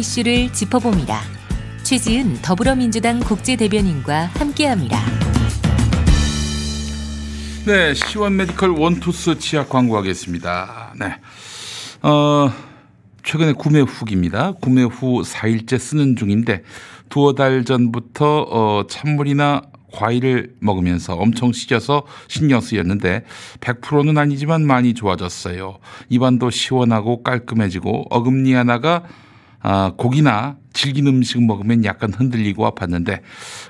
이슈를 짚어봅니다. 최지은 더불어민주당 국제대변인과 함께합니다. 네, 시원 메디컬 원투스 치약 광고하겠습니다. 네. 어, 최근에 구매 후기입니다. 구매 후 4일째 쓰는 중인데 두어 달 전부터 어, 찬물이나 과일을 먹으면서 엄청 시려서 신경 쓰였는데 100%는 아니지만 많이 좋아졌어요. 입안도 시원하고 깔끔해지고 어금니 하나가 아, 고기나 질긴 음식 먹으면 약간 흔들리고 아팠는데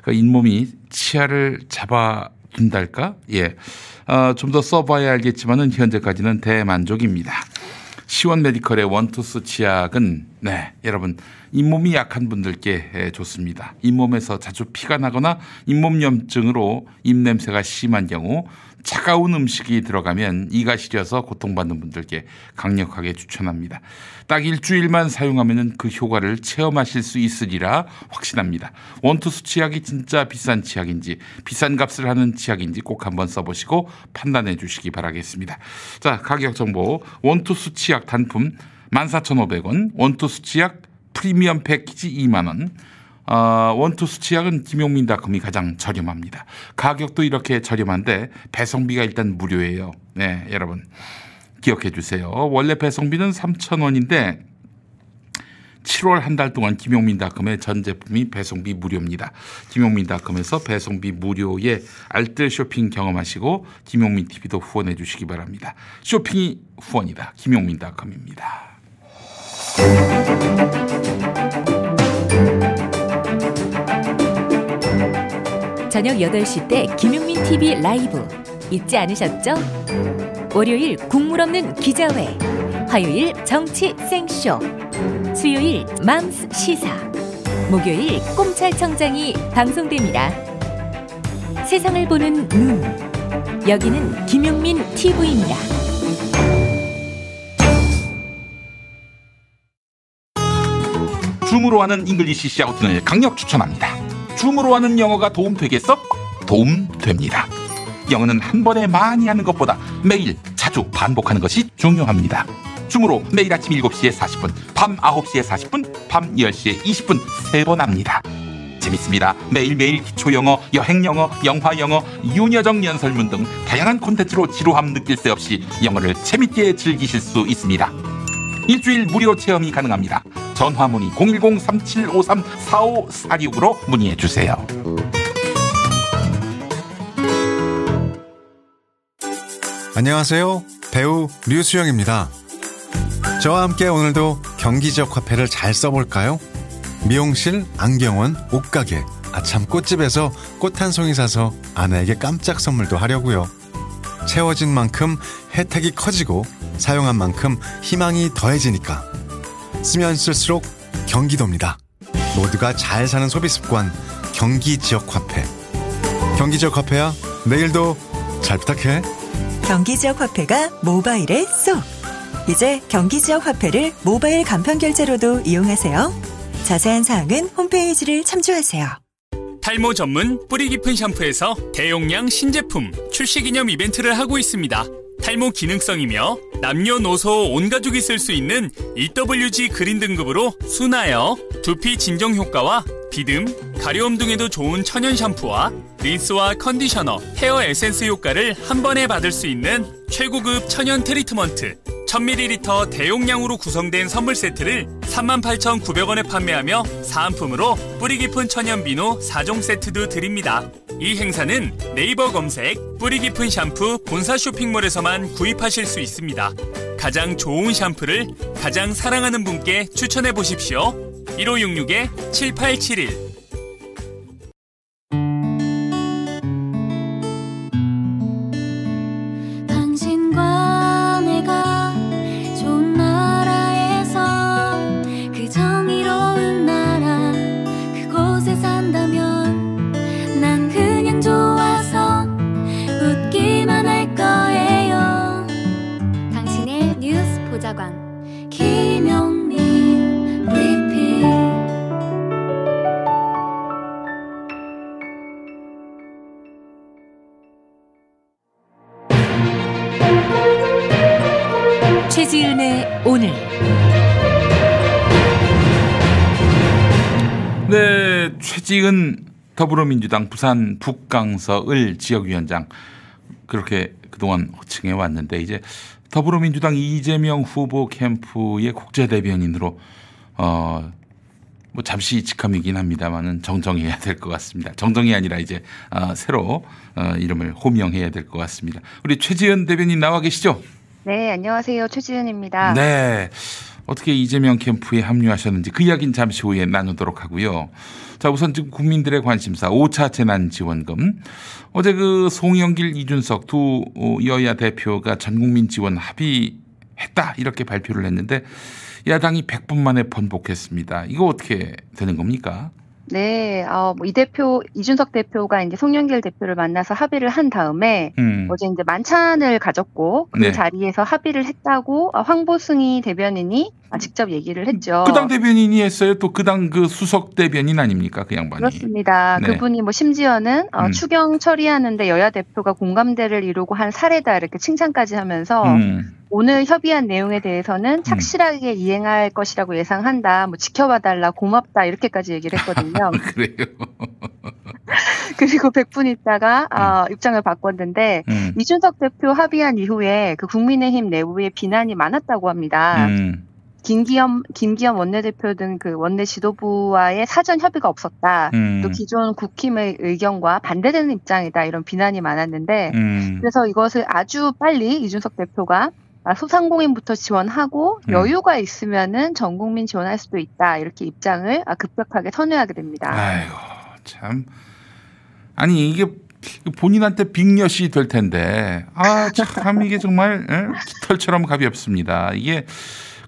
그 잇몸이 치아를 잡아준달까? 예. 아, 좀 더 써봐야 알겠지만은 현재까지는 대만족입니다. 시원 메디컬의 원투스 치약은 네 여러분 잇몸이 약한 분들께 좋습니다. 잇몸에서 자주 피가 나거나 잇몸 염증으로 입냄새가 심한 경우 차가운 음식이 들어가면 이가 시려서 고통받는 분들께 강력하게 추천합니다. 딱 일주일만 사용하면 그 효과를 체험하실 수 있으리라 확신합니다. 원투스 치약이 진짜 비싼 치약인지 비싼 값을 하는 치약인지 꼭 한번 써보시고 판단해 주시기 바라겠습니다. 자 가격 정보 원투스 치약 단품 14,500원 원투스 치약 프리미엄 패키지 2만 원 어, 원투스 치약은 김용민닷컴이 가장 저렴합니다. 가격도 이렇게 저렴한데 배송비가 일단 무료예요. 네, 여러분 기억해 주세요. 원래 배송비는 3,000원인데 7월 한 달 동안 김용민닷컴의 전 제품이 배송비 무료입니다. 김용민닷컴에서 배송비 무료에 알뜰 쇼핑 경험하시고 김용민 TV도 후원해 주시기 바랍니다. 쇼핑이 후원이다. 김용민닷컴입니다. 저녁 8시 때 김용민 TV 라이브 잊지 않으셨죠? 월요일 국물 없는 기자회, 화요일 정치 생쇼, 수요일 맘스 시사, 목요일 꼼찰청장이 방송됩니다. 세상을 보는 눈, 여기는 김용민 TV입니다. 줌으로 하는 English shouting을 강력 추천합니다. 줌으로 하는 영어가 도움 되겠어? 도움 됩니다. 영어는 한 번에 많이 하는 것보다 매일 자주 반복하는 것이 중요합니다. 줌으로 매일 아침 7시에 40분, 밤 9시에 40분, 밤 10시에 20분 세 번 합니다. 재밌습니다. 매일매일 기초 영어, 여행 영어, 영화 영어, 윤여정 연설문 등 다양한 콘텐츠로 지루함 느낄 새 없이 영어를 재밌게 즐기실 수 있습니다. 일주일 무료 체험이 가능합니다. 전화 문의 010-3753-4546으로 문의해 주세요. 안녕하세요. 배우 류수영입니다. 저와 함께 오늘도 경기 지역 화폐를 잘 써볼까요? 미용실, 안경원, 옷가게, 아참 꽃집에서 꽃 한 송이 사서 아내에게 깜짝 선물도 하려고요. 채워진 만큼 혜택이 커지고 사용한 만큼 희망이 더해지니까 쓰면 쓸수록 경기도입니다. 모두가 잘 사는 소비 습관 경기 지역 화폐. 경기 지역 화폐야 내일도 잘 부탁해. 경기 지역 화폐가 모바일에 쏙. 이제 경기 지역 화폐를 모바일 간편 결제로도 이용하세요. 자세한 사항은 홈페이지를 참조하세요. 탈모 전문 뿌리 깊은 샴푸에서 대용량 신제품 출시 기념 이벤트를 하고 있습니다. 탈모 기능성이며 남녀노소 온 가족이 쓸 수 있는 EWG 그린 등급으로 순하여 두피 진정 효과와 비듬, 가려움 등에도 좋은 천연 샴푸와 린스와 컨디셔너, 헤어 에센스 효과를 한 번에 받을 수 있는 최고급 천연 트리트먼트 1000ml 대용량으로 구성된 선물 세트를 38,900원에 판매하며 사은품으로 뿌리 깊은 천연 비누 4종 세트도 드립니다. 이 행사는 네이버 검색 뿌리 깊은 샴푸 본사 쇼핑몰에서만 구입하실 수 있습니다. 가장 좋은 샴푸를 가장 사랑하는 분께 추천해 보십시오. 1566-7871 네, 최지은 더불어민주당 부산 북강서을 지역위원장 그렇게 그동안 호칭해 왔는데 이제 더불어민주당 이재명 후보 캠프의 국제 대변인으로 어. 뭐 잠시 직함이긴 합니다만은 정정해야 될 것 같습니다. 정정이 아니라 이제 어, 새로 어, 이름을 호명해야 될 것 같습니다. 우리 최지은 대변인 나와 계시죠? 네, 안녕하세요. 최지은입니다. 네. 어떻게 이재명 캠프에 합류하셨는지 그 이야기는 잠시 후에 나누도록 하고요. 자, 우선 지금 국민들의 관심사 5차 재난지원금. 어제 그 송영길, 이준석 두 여야 대표가 전국민 지원 합의했다 이렇게 발표를 했는데 야당이 100분 만에 번복했습니다. 이거 어떻게 되는 겁니까? 네, 어, 뭐 이 대표 이준석 대표가 이제 송영길 대표를 만나서 합의를 한 다음에 음. 어제 이제 만찬을 가졌고 그 네. 자리에서 합의를 했다고 어, 황보승희 대변인이 직접 얘기를 했죠. 그당 대변인이 했어요. 또 그당 그 수석 대변인 아닙니까? 그 양반이. 그렇습니다. 네. 그분이 뭐 심지어는 어, 음. 추경 처리하는데 여야 대표가 공감대를 이루고 한 사례다 이렇게 칭찬까지 하면서 음. 오늘 협의한 내용에 대해서는 음. 착실하게 음. 이행할 것이라고 예상한다. 뭐 지켜봐달라, 고맙다 이렇게까지 얘기를 했거든요. 그래요. 그리고 100분 있다가 음. 어, 입장을 바꿨는데 음. 이준석 대표 합의한 이후에 그 국민의힘 내부에 비난이 많았다고 합니다. 음. 김기현 김기현 원내대표 등 그 원내 지도부와의 사전 협의가 없었다. 음. 또 기존 국힘의 의견과 반대되는 입장이다. 이런 비난이 많았는데 음. 그래서 이것을 아주 빨리 이준석 대표가 아, 소상공인부터 지원하고 음. 여유가 있으면은 전 국민 지원할 수도 있다 이렇게 입장을 아, 급격하게 선회하게 됩니다. 아이고 참 아니 이게 본인한테 빅엿이 될 텐데 아 참 이게 정말 깃털처럼 가볍습니다. 이게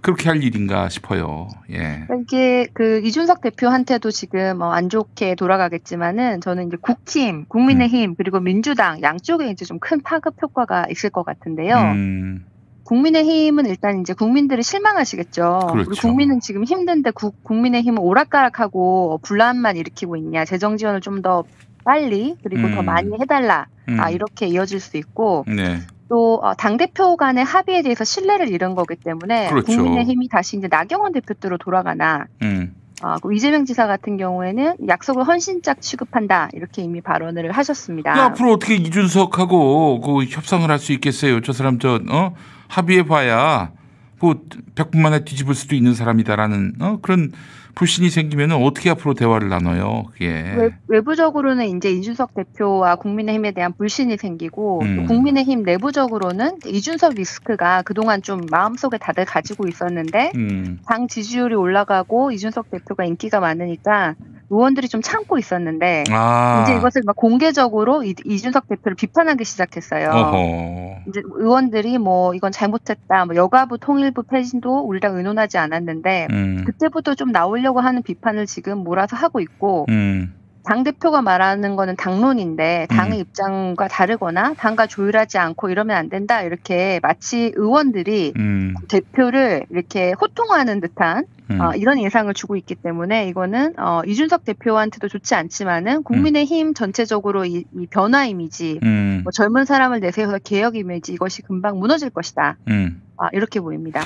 그렇게 할 일인가 싶어요. 예. 이게 그 이준석 대표한테도 지금 뭐안 좋게 돌아가겠지만은 저는 이제 국힘, 국민의힘 음. 그리고 민주당 양쪽에 이제 좀 큰 파급 효과가 있을 것 같은데요. 음. 국민의힘은 일단 이제 국민들이 실망하시겠죠. 그렇죠. 우리 국민은 지금 힘든데 구, 국민의힘은 오락가락하고 분란만 일으키고 있냐. 재정 지원을 좀 더 빨리 그리고 음. 더 많이 해달라. 음. 아 이렇게 이어질 수 있고 네. 또당 어, 대표 간의 합의에 대해서 신뢰를 잃은 거기 때문에 그렇죠. 국민의힘이 다시 이제 나경원 대표 때로 돌아가나. 음. 아, 그 이재명 지사 같은 경우에는 약속을 헌신짝 취급한다 이렇게 이미 발언을 하셨습니다. 앞으로 어떻게 이준석하고 그 협상을 할 수 있겠어요? 저 사람 저 어? 합의해 봐야 뭐 100분 만에 뒤집을 수도 있는 사람이다라는 어? 그런 불신이 생기면 어떻게 앞으로 대화를 나눠요? 그게 외부적으로는 이제 이준석 대표와 국민의힘에 대한 불신이 생기고 음. 국민의힘 내부적으로는 이준석 리스크가 그동안 좀 마음속에 다들 가지고 있었는데 음. 당 지지율이 올라가고 이준석 대표가 인기가 많으니까 의원들이 좀 참고 있었는데 아. 이제 이것을 막 공개적으로 이, 준석 대표를 비판하기 시작했어요. 어허. 이제 의원들이 뭐 이건 잘못했다, 뭐 여가부 통일부 폐진도 우리 랑 의논하지 않았는데 음. 그때부터 좀 나오려고 하는 비판을 지금 몰아서 하고 있고 음. 당 대표가 말하는 거는 당론인데 당의 음. 입장과 다르거나 당과 조율하지 않고 이러면 안 된다 이렇게 마치 의원들이 음. 대표를 이렇게 호통하는 듯한 음. 어, 이런 예상을 주고 있기 때문에 이거는 어, 이준석 대표한테도 좋지 않지만은 국민의힘 음. 전체적으로 이, 이 변화 이미지, 음. 뭐 젊은 사람을 내세워서 개혁 이미지 이것이 금방 무너질 것이다. 음. 아, 이렇게 보입니다.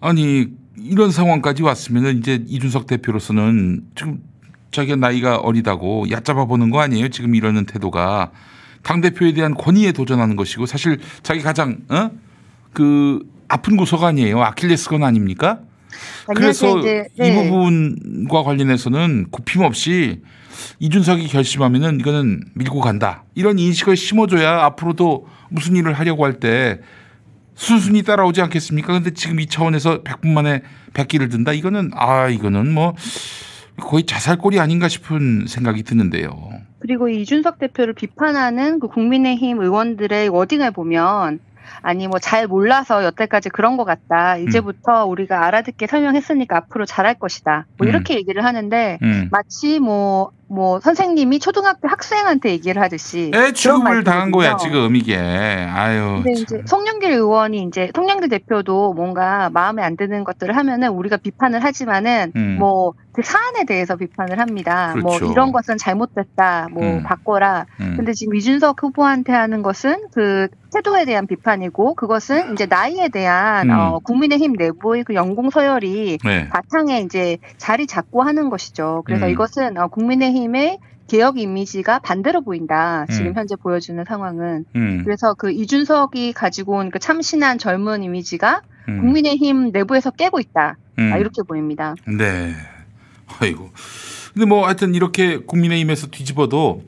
아니 이런 상황까지 왔으면 이제 이준석 대표로서는 지금 자기가 나이가 어리다고 얕잡아 보는 거 아니에요? 지금 이러는 태도가 당 대표에 대한 권위에 도전하는 것이고 사실 자기 가장 어? 그 아픈 구석 아니에요? 아킬레스건 아닙니까? 그래서 이제, 네. 이 부분과 관련해서는 굽힘없이 이준석이 결심하면은 이거는 밀고 간다. 이런 인식을 심어줘야 앞으로도 무슨 일을 하려고 할 때 순순히 따라오지 않겠습니까? 근데 지금 이 차원에서 100분 만에 100기를 든다? 이거는 아, 이거는 뭐 거의 자살골이 아닌가 싶은 생각이 드는데요. 그리고 이준석 대표를 비판하는 그 국민의힘 의원들의 워딩을 보면 아니 뭐 잘 몰라서 여태까지 그런 것 같다. 이제부터 음. 우리가 알아듣게 설명했으니까 앞으로 잘할 것이다. 뭐 음. 이렇게 얘기를 하는데 음. 마치 뭐뭐 뭐 선생님이 초등학교 학생한테 얘기를 하듯이 애 취급을 당한 거야 지금 이게 아유. 근데 참. 이제 송영길 의원이 이제 송영길 대표도 뭔가 마음에 안 드는 것들을 하면은 우리가 비판을 하지만은 음. 뭐 그 사안에 대해서 비판을 합니다. 뭐 그렇죠. 뭐 이런 것은 잘못됐다, 뭐 음. 바꿔라. 음. 근데 지금 이준석 후보한테 하는 것은 그 태도에 대한 비판이고 그것은 이제 나이에 대한 음. 어, 국민의힘 내부의 그 연공 서열이 네. 바탕에 이제 자리 잡고 하는 것이죠. 그래서 음. 이것은 어, 국민의힘의 개혁 이미지가 반대로 보인다. 지금 음. 현재 보여주는 상황은. 음. 그래서 그 이준석이 가지고 온 그 참신한 젊은 이미지가 음. 국민의힘 내부에서 깨고 있다. 음. 아, 이렇게 보입니다. 네. 아이고. 근데 뭐 하여튼 이렇게 국민의힘에서 뒤집어도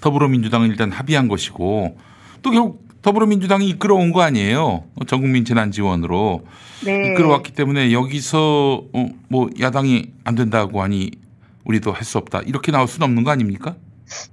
더불어민주당은 일단 합의한 것이고 또 결국 더불어민주당이 이끌어온 거 아니에요. 전 국민 재난 지원으로 네. 이끌어왔기 때문에 여기서 어, 뭐 야당이 안 된다고 하니 우리도 할 수 없다 이렇게 나올 수는 없는 거 아닙니까?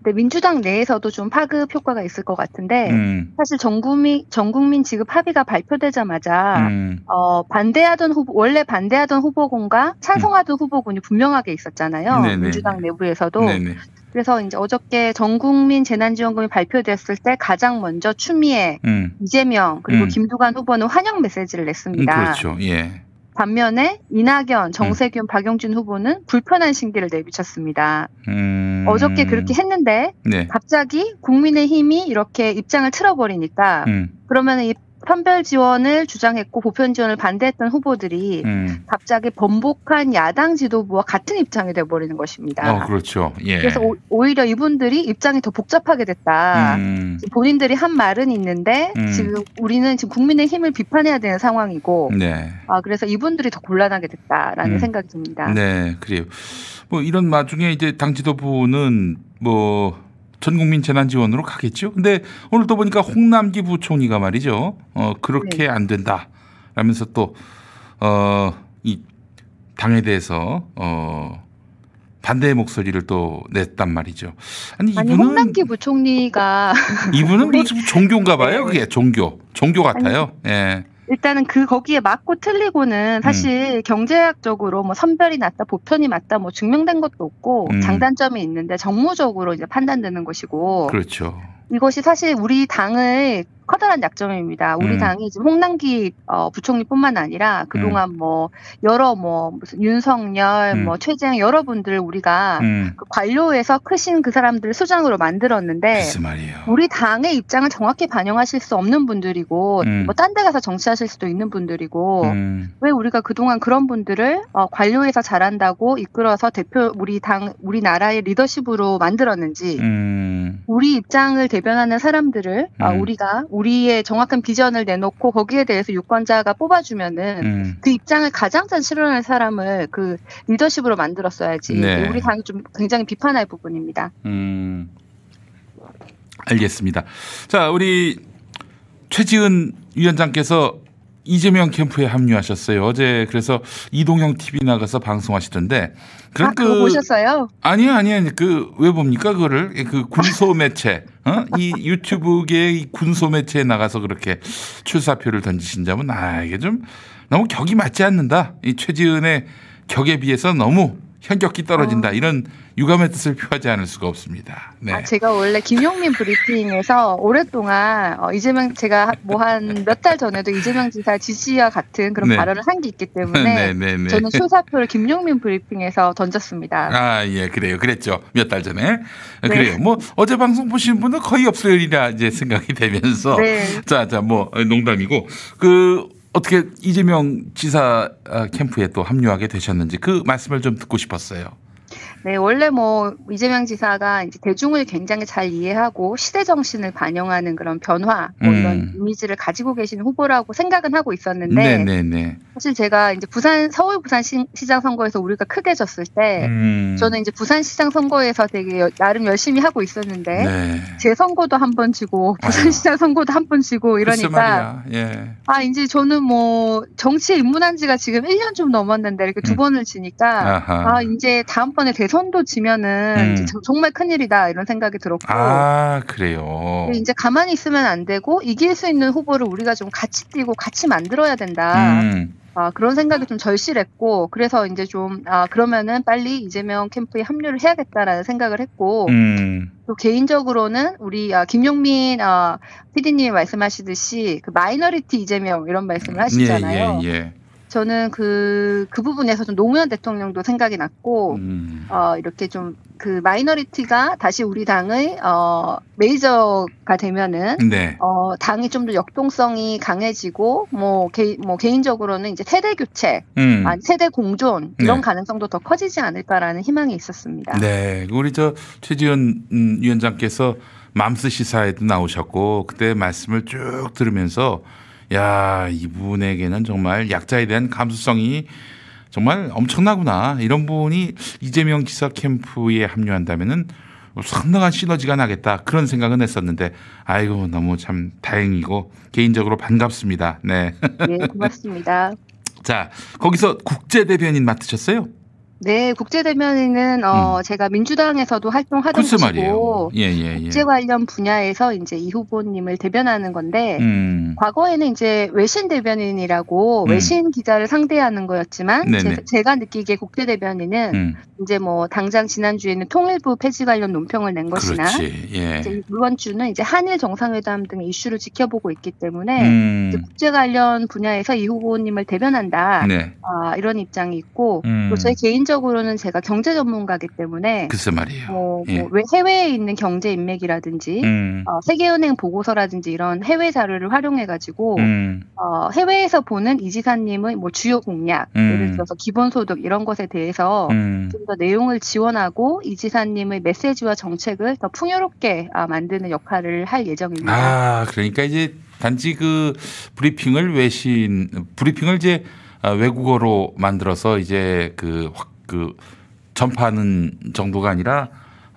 네, 민주당 내에서도 좀 파급 효과가 있을 것 같은데 음. 사실 전국민 전국민 지급 합의가 발표되자마자 음. 어, 반대하던 후보 원래 반대하던 후보군과 찬성하던 음. 후보군이 분명하게 있었잖아요. 네네. 민주당 내부에서도 네네. 그래서 이제 어저께 전국민 재난지원금이 발표됐을 때 가장 먼저 추미애, 음. 이재명 그리고 음. 김두관 후보는 환영 메시지를 냈습니다. 음, 그렇죠. 예. 반면에 이낙연, 정세균, 음. 박용진 후보는 불편한 신기를 내비쳤습니다. 음... 어저께 그렇게 했는데 네. 갑자기 국민의힘이 이렇게 입장을 틀어버리니까 음. 그러면 이 선별 지원을 주장했고 보편 지원을 반대했던 후보들이 음. 갑자기 번복한 야당 지도부와 같은 입장이 돼버리는 것입니다. 어, 그렇죠. 예. 그래서 오, 히려 이분들이 입장이 더 복잡하게 됐다. 음. 본인들이 한 말은 있는데 음. 지금 우리는 지금 국민의 힘을 비판해야 되는 상황이고, 네. 아 그래서 이분들이 더 곤란하게 됐다라는 음. 생각이 듭니다. 네, 그래요. 뭐 이런 와중에 이제 당 지도부는 뭐 전 국민 재난 지원으로 가겠죠. 근데 오늘 또 보니까 홍남기 부총리가 말이죠. 어 그렇게 네. 안 된다. 라면서 또 어 이 당에 대해서 어 반대의 목소리를 또 냈단 말이죠. 아니 이분은 아니, 홍남기 부총리가 이분은 우리... 뭐 종교인가 봐요. 그게 종교 종교 같아요. 아니, 예. 일단은 그 거기에 맞고 틀리고는 사실 음. 경제학적으로 뭐 선별이 맞다, 보편이 맞다, 뭐 증명된 것도 없고 음. 장단점이 있는데 정무적으로 이제 판단되는 것이고. 그렇죠. 이것이 사실 우리 당을 커다란 약점입니다. 우리 음. 당이 지금 홍남기 어, 부총리뿐만 아니라 그동안 음. 뭐 여러 뭐 무슨 윤석열, 음. 뭐 최재형 여러분들 우리가 음. 그 관료에서 크신 그 사람들 수장으로 만들었는데 우리 당의 입장을 정확히 반영하실 수 없는 분들이고 음. 뭐딴 데 가서 정치하실 수도 있는 분들이고 음. 왜 우리가 그동안 그런 분들을 어, 관료에서 잘한다고 이끌어서 대표 우리 당 우리나라의 리더십으로 만들었는지 우리 입장을 대변하는 사람들을 어, 우리가 우리 의 정확한 비전을 내놓고 거기에 대해서 유권자가 뽑아주면은 음. 그 입장을 가장 잘 실현할 사람을 그 리더십으로 만들었어야지. 네. 우리 당이 좀 굉장히 비판할 부분입니다. 음. 알겠습니다. 자, 우리 최지은 위원장께서 이재명 캠프에 합류하셨어요. 어제 그래서 이동형 TV 나가서 방송하시던데. 그런 아, 그 보셨어요? 아니요, 아니요. 그 왜 봅니까 그거를? 그 군소 매체, 어? 이 유튜브계의 군소 매체에 나가서 그렇게 출사표를 던지신다면 아 이게 좀 너무 격이 맞지 않는다. 이 최지은의 격에 비해서 너무 현격히 떨어진다. 어. 이런 유감의 뜻을 표하지 않을 수가 없습니다. 네. 아, 제가 원래 김용민 브리핑에서 오랫동안 어, 이재명 제가 뭐 한 몇 달 전에도 이재명 지사 지시와 같은 그런 네. 발언을 한 게 있기 때문에 네, 네, 네, 저는 출사표를 김용민 브리핑에서 던졌습니다. 아, 예, 그래요. 그랬죠. 몇 달 전에. 네. 그래요. 뭐 어제 방송 보신 분은 거의 없으리라 이제 생각이 되면서 네. 자, 자, 뭐 농담이고 그 어떻게 이재명 지사 아, 캠프에 또 합류하게 되셨는지 그 말씀을 좀 듣고 싶었어요. 네, 원래 뭐 이재명 지사가 이제 대중을 굉장히 잘 이해하고 시대 정신을 반영하는 그런 변화 뭐 음. 이런 이미지를 가지고 계신 후보라고 생각은 하고 있었는데 네네네. 사실 제가 이제 부산 서울 부산 시, 장 선거에서 우리가 크게 졌을 때 음. 저는 이제 부산 시장 선거에서 되게 나름 열심히 하고 있었는데 네. 제 선거도 한 번 지고 부산 시장 선거도 한 번 지고 이러니까 예. 아 이제 저는 뭐 정치에 입문한 지가 지금 1년 좀 넘었는데 이렇게 두 음. 번을 지니까 아하. 아 이제 다음번에 대 선도 지면은 음. 정말 큰일이다 이런 생각이 들었고 아 그래요 이제 가만히 있으면 안 되고 이길 수 있는 후보를 우리가 좀 같이 뛰고 같이 만들어야 된다 음. 아, 그런 생각이 좀 절실했고 그래서 이제 좀 아, 그러면은 빨리 이재명 캠프에 합류를 해야겠다라는 생각을 했고 음. 또 개인적으로는 우리 아, 김용민 아, PD님이 말씀하시듯이 그 minority 이재명 이런 말씀을 하시잖아요. 예, 예, 예. 저는 그, 그 부분에서 좀 노무현 대통령도 생각이 났고, 음. 어, 이렇게 좀 그 minority가 다시 우리 당의, 어, 메이저가 되면은, 네. 어, 당이 좀 더 역동성이 강해지고, 뭐, 개, 뭐, 개인적으로는 이제 세대 교체, 음. 아니, 세대 공존, 이런 네. 가능성도 더 커지지 않을까라는 희망이 있었습니다. 네. 우리 저 최지은 음, 위원장께서 맘스 시사에도 나오셨고, 그때 말씀을 쭉 들으면서, 야, 이분에게는 정말 약자에 대한 감수성이 정말 엄청나구나. 이런 분이 이재명 지사 캠프에 합류한다면은 상당한 시너지가 나겠다. 그런 생각은 했었는데, 아이고, 너무 참 다행이고, 개인적으로 반갑습니다. 네. 네, 고맙습니다. 자, 거기서 국제대변인 맡으셨어요? 네, 국제대면에는 어 음. 제가 민주당에서도 활동하던 곳이고 예, 예, 예. 국제 관련 분야에서 이제 이 후보님을 대변하는 건데 음. 과거에는 이제 외신 대변인이라고 음. 외신 기자를 상대하는 거였지만 제, 가 느끼기에 국제 대변인은 음. 이제 뭐 당장 지난주에는 통일부 폐지 관련 논평을 낸 것이나 예. 이제 이번 주는 이제 한일 정상회담 등의 이슈를 지켜보고 있기 때문에 음. 국제 관련 분야에서 이 후보님을 대변한다 네. 아, 이런 입장이 있고 음. 또제 개인적 개인적으로는 제가 경제 전문가기 때문에 글쎄 말이에요. 뭐, 예. 뭐 해외에 있는 경제 인맥이라든지 음. 어, 세계은행 보고서라든지 이런 해외 자료를 활용해 가지고 음. 어, 해외에서 보는 이 지사님의 뭐 주요 공약, 음. 예를 들어서 기본소득 이런 것에 대해서 음. 좀더 내용을 지원하고 이 지사님의 메시지와 정책을 더 풍요롭게 아, 만드는 역할을 할 예정입니다. 아 그러니까 이제 단지 그 브리핑을 외신 브리핑을 이제 아, 외국어로 만들어서 이제 그 확 그 전파하는 정도가 아니라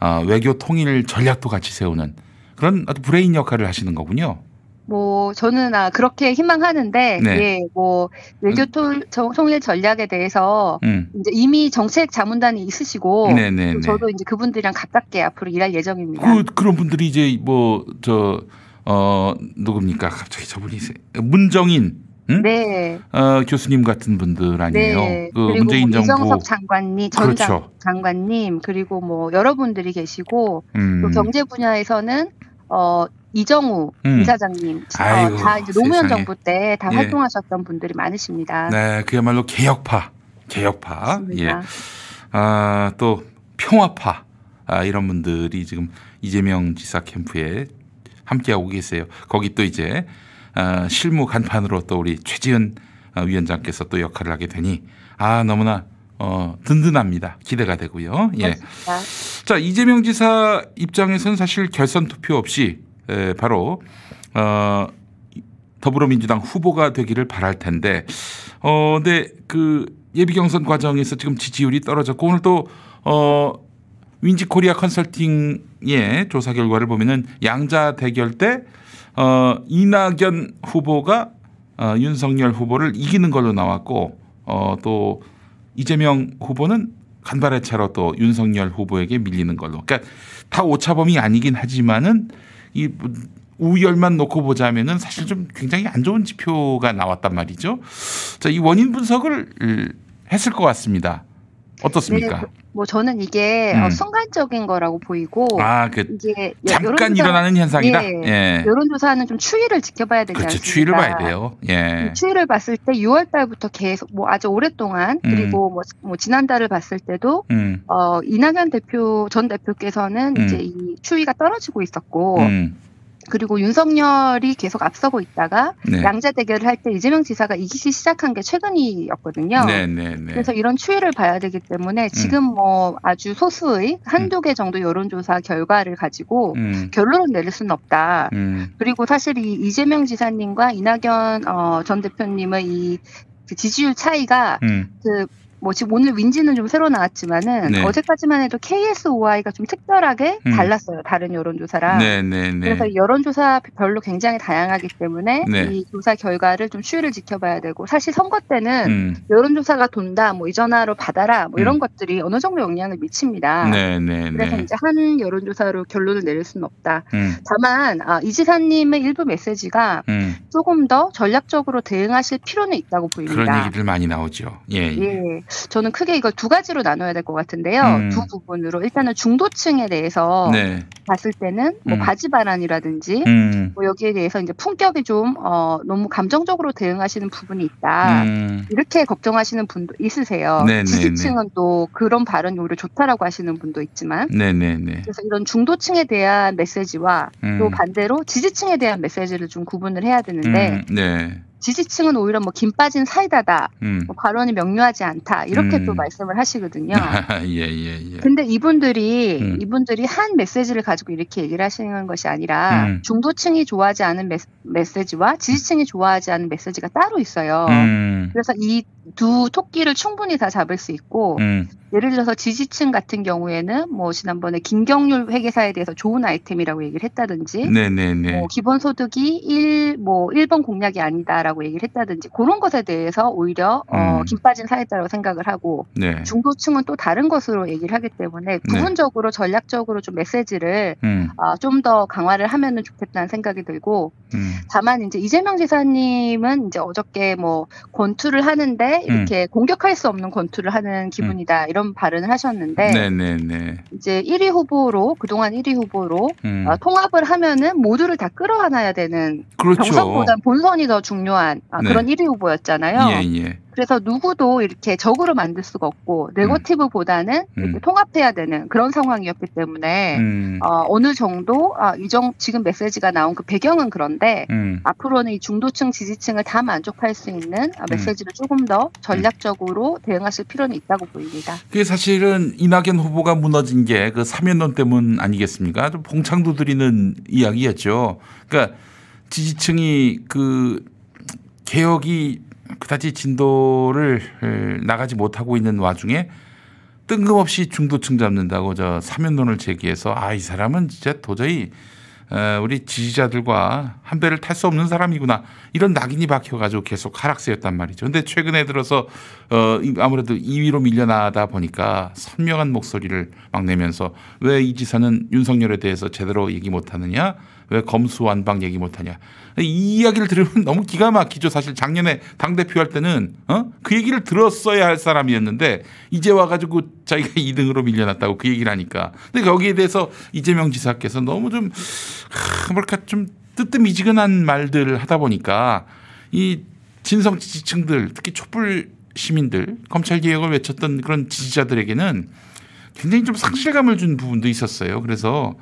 어, 외교 통일 전략도 같이 세우는 그런 아주 브레인 역할을 하시는 거군요. 뭐 저는 아 그렇게 희망하는데 네. 예, 뭐 외교 음. 통일 전략에 대해서 음. 이제 이미 정책 자문단이 있으시고 네네네. 네, 네. 저도 이제 그분들이랑 가깝게 앞으로 일할 예정입니다. 그, 그런 분들이 이제 뭐 저 어 누굽니까 갑자기 저분이 문정인 응? 네. 어, 교수님 같은 분들 아니에요. 네. 그 그리고 문재인 뭐 정부 이종석 장관님, 전 그렇죠. 장관님 그리고 뭐 여러분들이 계시고 음. 또 경제 분야에서는 어 이정우 음. 이사장님 어, 다 이제 노무현 세상에. 정부 때다 예. 활동하셨던 분들이 많으십니다. 네, 그야말로 개혁파, 개혁파. 맞습니다. 예. 아, 또 평화파 아, 이런 분들이 지금 이재명 지사 캠프에 함께하고 계세요. 거기 또 이제 어, 실무 간판으로 또 우리 최지은 어, 위원장께서 또 역할을 하게 되니 아 너무나 어, 든든합니다. 기대가 되고요. 예. 자 이재명 지사 입장에서는 사실 결선 투표 없이 에, 바로 어, 더불어민주당 후보가 되기를 바랄 텐데 어, 근데 그 예비 경선 과정에서 지금 지지율이 떨어졌고 오늘 또 어, 윈지 코리아 컨설팅의 조사 결과를 보면은 양자 대결 때 어, 이낙연 후보가 어, 윤석열 후보를 이기는 걸로 나왔고 어, 또 이재명 후보는 간발의 차로 또 윤석열 후보에게 밀리는 걸로. 그러니까 다 오차범위 아니긴 하지만은 이 우열만 놓고 보자면은 사실 좀 굉장히 안 좋은 지표가 나왔단 말이죠. 자, 이 원인 분석을 했을 것 같습니다. 어떻습니까? 네, 뭐 저는 이게 어, 음. 순간적인 거라고 보이고 아, 그 이게 잠깐 일어나는 현상이다. 예, 예. 여론조사는 좀 추이를 지켜봐야 되지 그렇죠. 않습니까? 추이를 봐야 돼요. 예. 추이를 봤을 때 6월 달부터 계속 뭐 아주 오랫동안 음. 그리고 뭐, 뭐 지난달을 봤을 때도 음. 어 이낙연 대표 전 대표께서는 음. 이제 이 추이가 떨어지고 있었고 음. 그리고 윤석열이 계속 앞서고 있다가 네. 양자 대결을 할 때 이재명 지사가 이기기 시작한 게 최근이었거든요. 네, 네, 네. 그래서 이런 추이를 봐야 되기 때문에 지금 음. 뭐 아주 소수의 한두 개 정도 여론조사 결과를 가지고 음. 결론을 내릴 수는 없다. 음. 그리고 사실 이 이재명 지사님과 이낙연 어, 전 대표님의 이 그 지지율 차이가 음. 그 뭐 지금 오늘 윈지는 좀 새로 나왔지만은 네. 어제까지만 해도 KSOI가 좀 특별하게 음. 달랐어요. 다른 여론조사랑. 네, 네, 네. 그래서 여론조사 별로 굉장히 다양하기 때문에 네. 이 조사 결과를 좀 추이를 지켜봐야 되고 사실 선거 때는 음. 여론조사가 돈다, 뭐 이 전화로 받아라, 뭐 이런 음. 것들이 어느 정도 영향을 미칩니다. 네. 그래서 이제 한 여론조사로 결론을 내릴 수는 없다. 음. 다만 아, 이 지사님의 일부 메시지가 음. 조금 더 전략적으로 대응하실 필요는 있다고 보입니다. 그런 얘기들 많이 나오죠. 예. 예. 예. 저는 크게 이걸 두 가지로 나눠야 될 것 같은데요. 음. 두 부분으로 일단은 중도층에 대해서 네. 봤을 때는 뭐 음. 바지 반환이라든지 음. 뭐 여기에 대해서 이제 품격이 좀 어, 너무 감정적으로 대응하시는 부분이 있다. 음. 이렇게 걱정하시는 분도 있으세요. 네네네. 지지층은 또 그런 발언이 오히려 좋다라고 하시는 분도 있지만 네네네. 그래서 이런 중도층에 대한 메시지와 음. 또 반대로 지지층에 대한 메시지를 좀 구분을 해야 되는데 음. 네. 지지층은 오히려 뭐 김 빠진 사이다다, 음. 뭐 발언이 명료하지 않다 이렇게 음. 또 말씀을 하시거든요. 예, 예, 예. 근데 이분들이 음. 이분들이 한 메시지를 가지고 이렇게 얘기를 하시는 것이 아니라 음. 중도층이 좋아하지 않은 메, 시 지와 지지층이 좋아하지 않은 메시지가 따로 있어요. 음. 그래서 이 두 토끼를 충분히 다 잡을 수 있고 음. 예를 들어서 지지층 같은 경우에는 뭐 지난번에 김경률 회계사에 대해서 좋은 아이템이라고 얘기를 했다든지 네네네. 뭐 기본소득이 1, 뭐 1번 공약이 아니다라고 얘기를 했다든지 그런 것에 대해서 오히려 어, 음. 어, 김 빠진 사회다라고 생각을 하고 네. 중도층은 또 다른 것으로 얘기를 하기 때문에 네. 부분적으로 네. 전략적으로 좀 메시지를 음. 어, 좀더 강화를 하면은 좋겠다는 생각이 들고 음. 다만 이제 이재명 지사님은 이제 어저께 뭐 권투를 하는데 이렇게 음. 공격할 수 없는 권투를 하는 기분이다 이런 이런 발언을 하셨는데 네네네. 이제 1위 후보로 그동안 1위 후보로 음. 어, 통합을 하면은 모두를 다 끌어안아야 되는 그렇죠. 경선보다 본선이 더 중요한 아, 네. 그런 1위 후보였잖아요. 예, 예. 그래서 누구도 이렇게 적으로 만들 수가 없고 네거티브보다는 음. 통합해야 되는 그런 상황이었기 때문에 음. 어, 어느 정도 아, 이정 지금 메시지가 나온 그 배경은 그런데 음. 앞으로는 이 중도층 지지층을 다 만족할 수 있는 아, 메시지를 조금 더 전략적으로 대응하실 필요는 있다고 보입니다. 그게 사실은 이낙연 후보가 무너진 게그 사면론 때문 아니겠습니까? 좀 봉창도 드리는 이야기였죠. 그러니까 지지층이 그 개혁이 그다지 진도를 나가지 못하고 있는 와중에 뜬금없이 중도층 잡는다고 저 사면론을 제기해서 아 이 사람은 진짜 도저히 우리 지지자들과 한 배를 탈 수 없는 사람이구나 이런 낙인이 박혀가지고 계속 하락세였단 말이죠. 근데 최근에 들어서 어 아무래도 2위로 밀려나다 보니까 선명한 목소리를 막 내면서 왜 이 지사는 윤석열에 대해서 제대로 얘기 못하느냐 왜 검수완박 얘기 못하냐. 이 이야기를 들으면 너무 기가 막히죠. 사실 작년에 당대표 할 때는 어? 그 얘기를 들었어야 할 사람이었는데 이제 와가지고 자기가 2등으로 밀려났다고 그 얘기를 하니까. 근데 거기에 대해서 이재명 지사께서 너무 좀, 하, 뭐랄까 좀 뜨뜻미지근한 말들을 하다 보니까 이 진성 지지층들 특히 촛불 시민들 검찰 개혁을 외쳤던 그런 지지자들에게는 굉장히 좀 상실감을 준 부분도 있었어요. 그래서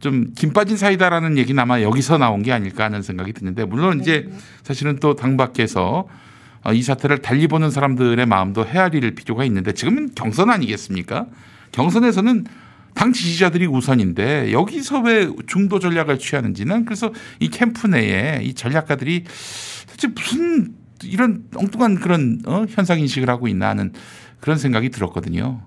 좀 김 빠진 사이다라는 얘기는 아마 여기서 나온 게 아닐까 하는 생각이 드는데 물론 이제 네. 사실은 또 당 밖에서 어, 이 사태를 달리 보는 사람들의 마음도 헤아릴 필요가 있는데 지금은 경선 아니겠습니까? 경선에서는 당 지지자들이 우선인데 여기서 왜 중도 전략을 취하는지는 그래서 이 캠프 내에 이 전략가들이 대체 무슨 이런 엉뚱한 그런 어? 현상 인식을 하고 있나 하는 그런 생각이 들었거든요.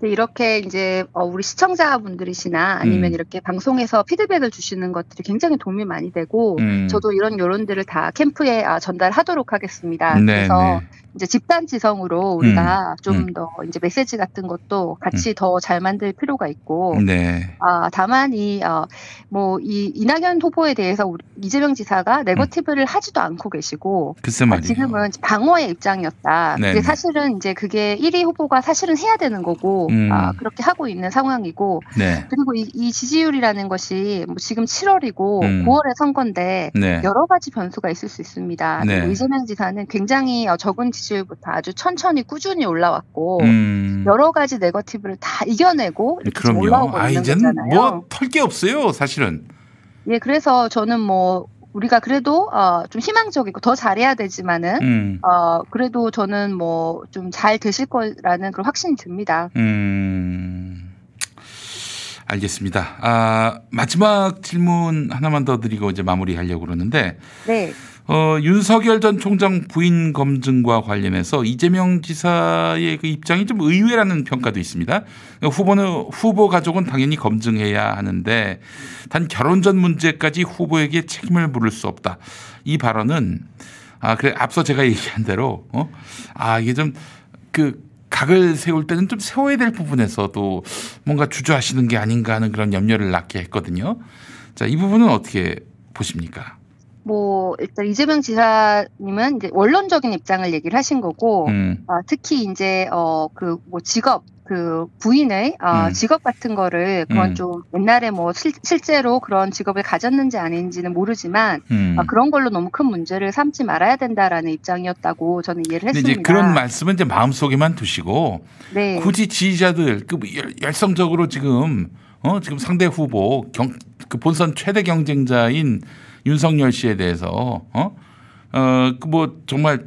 네, 이렇게 이제 어, 우리 시청자분들이시나 아니면 음. 이렇게 방송에서 피드백을 주시는 것들이 굉장히 도움이 많이 되고 음. 저도 이런 여론들을 다 캠프에 아, 전달하도록 하겠습니다. 네, 그래서 네. 이제 집단 지성으로 우리가 음. 좀더 음. 이제 메시지 같은 것도 같이 음. 더잘 만들 필요가 있고 네. 아 다만 이 어, 뭐 이 이낙연 후보에 대해서 우리 이재명 지사가 네거티브를 음. 하지도 않고 계시고 글쎄 아, 지금은 방어의 입장이었다. 네. 그게 사실은 이제 그게 1위 후보가 사실은 해야 되는 거고 음. 아, 그렇게 하고 있는 상황이고 네. 그리고 이, 이, 지지율이라는 것이 뭐 지금 7월이고 음. 9월에 선거인데 네. 여러 가지 변수가 있을 수 있습니다. 네. 이재명 지사는 굉장히 어, 적은 지지율부터 아주 천천히 꾸준히 올라왔고 음. 여러 가지 네거티브를 다 이겨내고 이렇게 그럼요. 올라오고 아, 있는 거잖아요. 뭐털 게 없어요, 사실은. 예, 그래서 저는 뭐 우리가 그래도 어, 좀 희망적이고 더 잘해야 되지만은 음. 어, 그래도 저는 뭐 좀 잘 되실 거라는 그런 확신이 듭니다. 음. 알겠습니다. 아, 마지막 질문 하나만 더 드리고 이제 마무리하려고 그러는데 네. 어, 윤석열 전 총장 부인 검증과 관련해서 이재명 지사의 그 입장이 좀 의외라는 평가도 있습니다. 후보는 후보 가족은 당연히 검증해야 하는데 단 결혼 전 문제까지 후보에게 책임을 물을 수 없다. 이 발언은 아 그래 앞서 제가 얘기한 대로 어? 아 이게 좀 그 각을 세울 때는 좀 세워야 될 부분에서도 뭔가 주저하시는 게 아닌가 하는 그런 염려를 낳게 했거든요. 자, 이 부분은 어떻게 보십니까? 뭐 일단 이재명 지사님은 이제 원론적인 입장을 얘기를 하신 거고 음. 어, 특히 이제 어 그 뭐 직업 그 부인의 어, 음. 직업 같은 거를 그건 음. 좀 옛날에 뭐 실, 실제로 그런 직업을 가졌는지 아닌지는 모르지만 음. 어, 그런 걸로 너무 큰 문제를 삼지 말아야 된다라는 입장이었다고 저는 이해를 했습니다. 이제 그런 말씀은 이제 마음속에만 두시고 네. 굳이 지지자들 그 열성적으로 지금 어 지금 상대 후보 경, 그 본선 최대 경쟁자인 윤석열 씨에 대해서 어어그 뭐 정말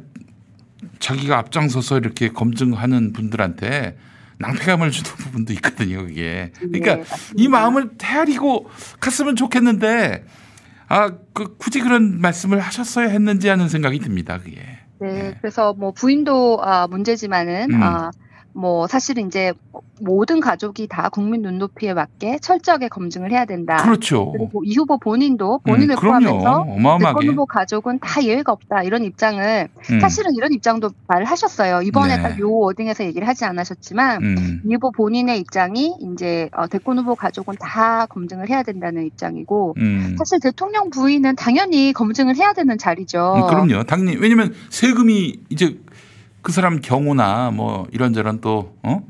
자기가 앞장서서 이렇게 검증하는 분들한테 낭패감을 주는 부분도 있거든요, 그게. 그러니까 네, 이 마음을 헤아리고 갔으면 좋겠는데 아, 그 굳이 그런 말씀을 하셨어야 했는지 하는 생각이 듭니다, 그게. 네, 네. 그래서 뭐 부인도 아, 문제지만은 음. 아, 뭐 사실은 이제 모든 가족이 다 국민 눈높이에 맞게 철저하게 검증을 해야 된다. 그렇죠. 그리고 이 후보 본인도 본인을 음, 포함해서 어마어마하게. 후보 가족은 다 예외가 없다 이런 입장을 음. 사실은 이런 입장도 말을 하셨어요. 이번에 네. 딱요 워딩에서 얘기를 하지 않으셨지만 음. 이 후보 본인의 입장이 이제 어, 대권 후보 가족은 다 검증을 해야 된다는 입장이고 음. 사실 대통령 부인은 당연히 검증을 해야 되는 자리죠. 음, 그럼요. 당연히 왜냐하면 세금이 이제 그 사람 경우나 뭐 이런저런 또 어?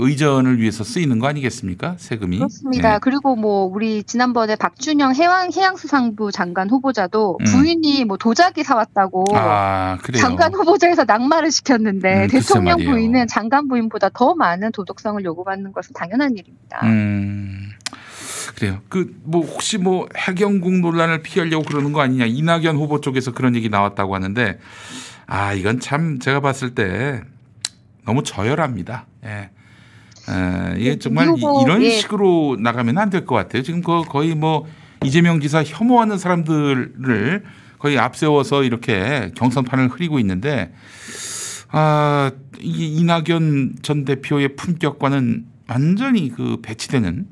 의전을 위해서 쓰이는 거 아니겠습니까? 세금이. 그렇습니다. 네. 그리고 뭐 우리 지난번에 박준영 해양 해양수산부 장관 후보자도 음. 부인이 뭐 도자기 사왔다고 아, 장관 후보자에서 낙마를 시켰는데 음, 대통령 부인은 장관 부인보다 더 많은 도덕성을 요구받는 것은 당연한 일입니다. 음. 그래요. 그 뭐 혹시 뭐 해경국 논란을 피하려고 그러는 거 아니냐 이낙연 후보 쪽에서 그런 얘기 나왔다고 하는데 아 이건 참 제가 봤을 때 너무 저열합니다. 예. 에, 이게 네, 정말 이, 런 예. 식으로 나가면 안 될 것 같아요. 지금 그 거의 뭐 이재명 지사 혐오하는 사람들을 거의 앞세워서 이렇게 경선판을 흐리고 있는데 아, 이 이낙연 전 대표의 품격과는 완전히 그 배치되는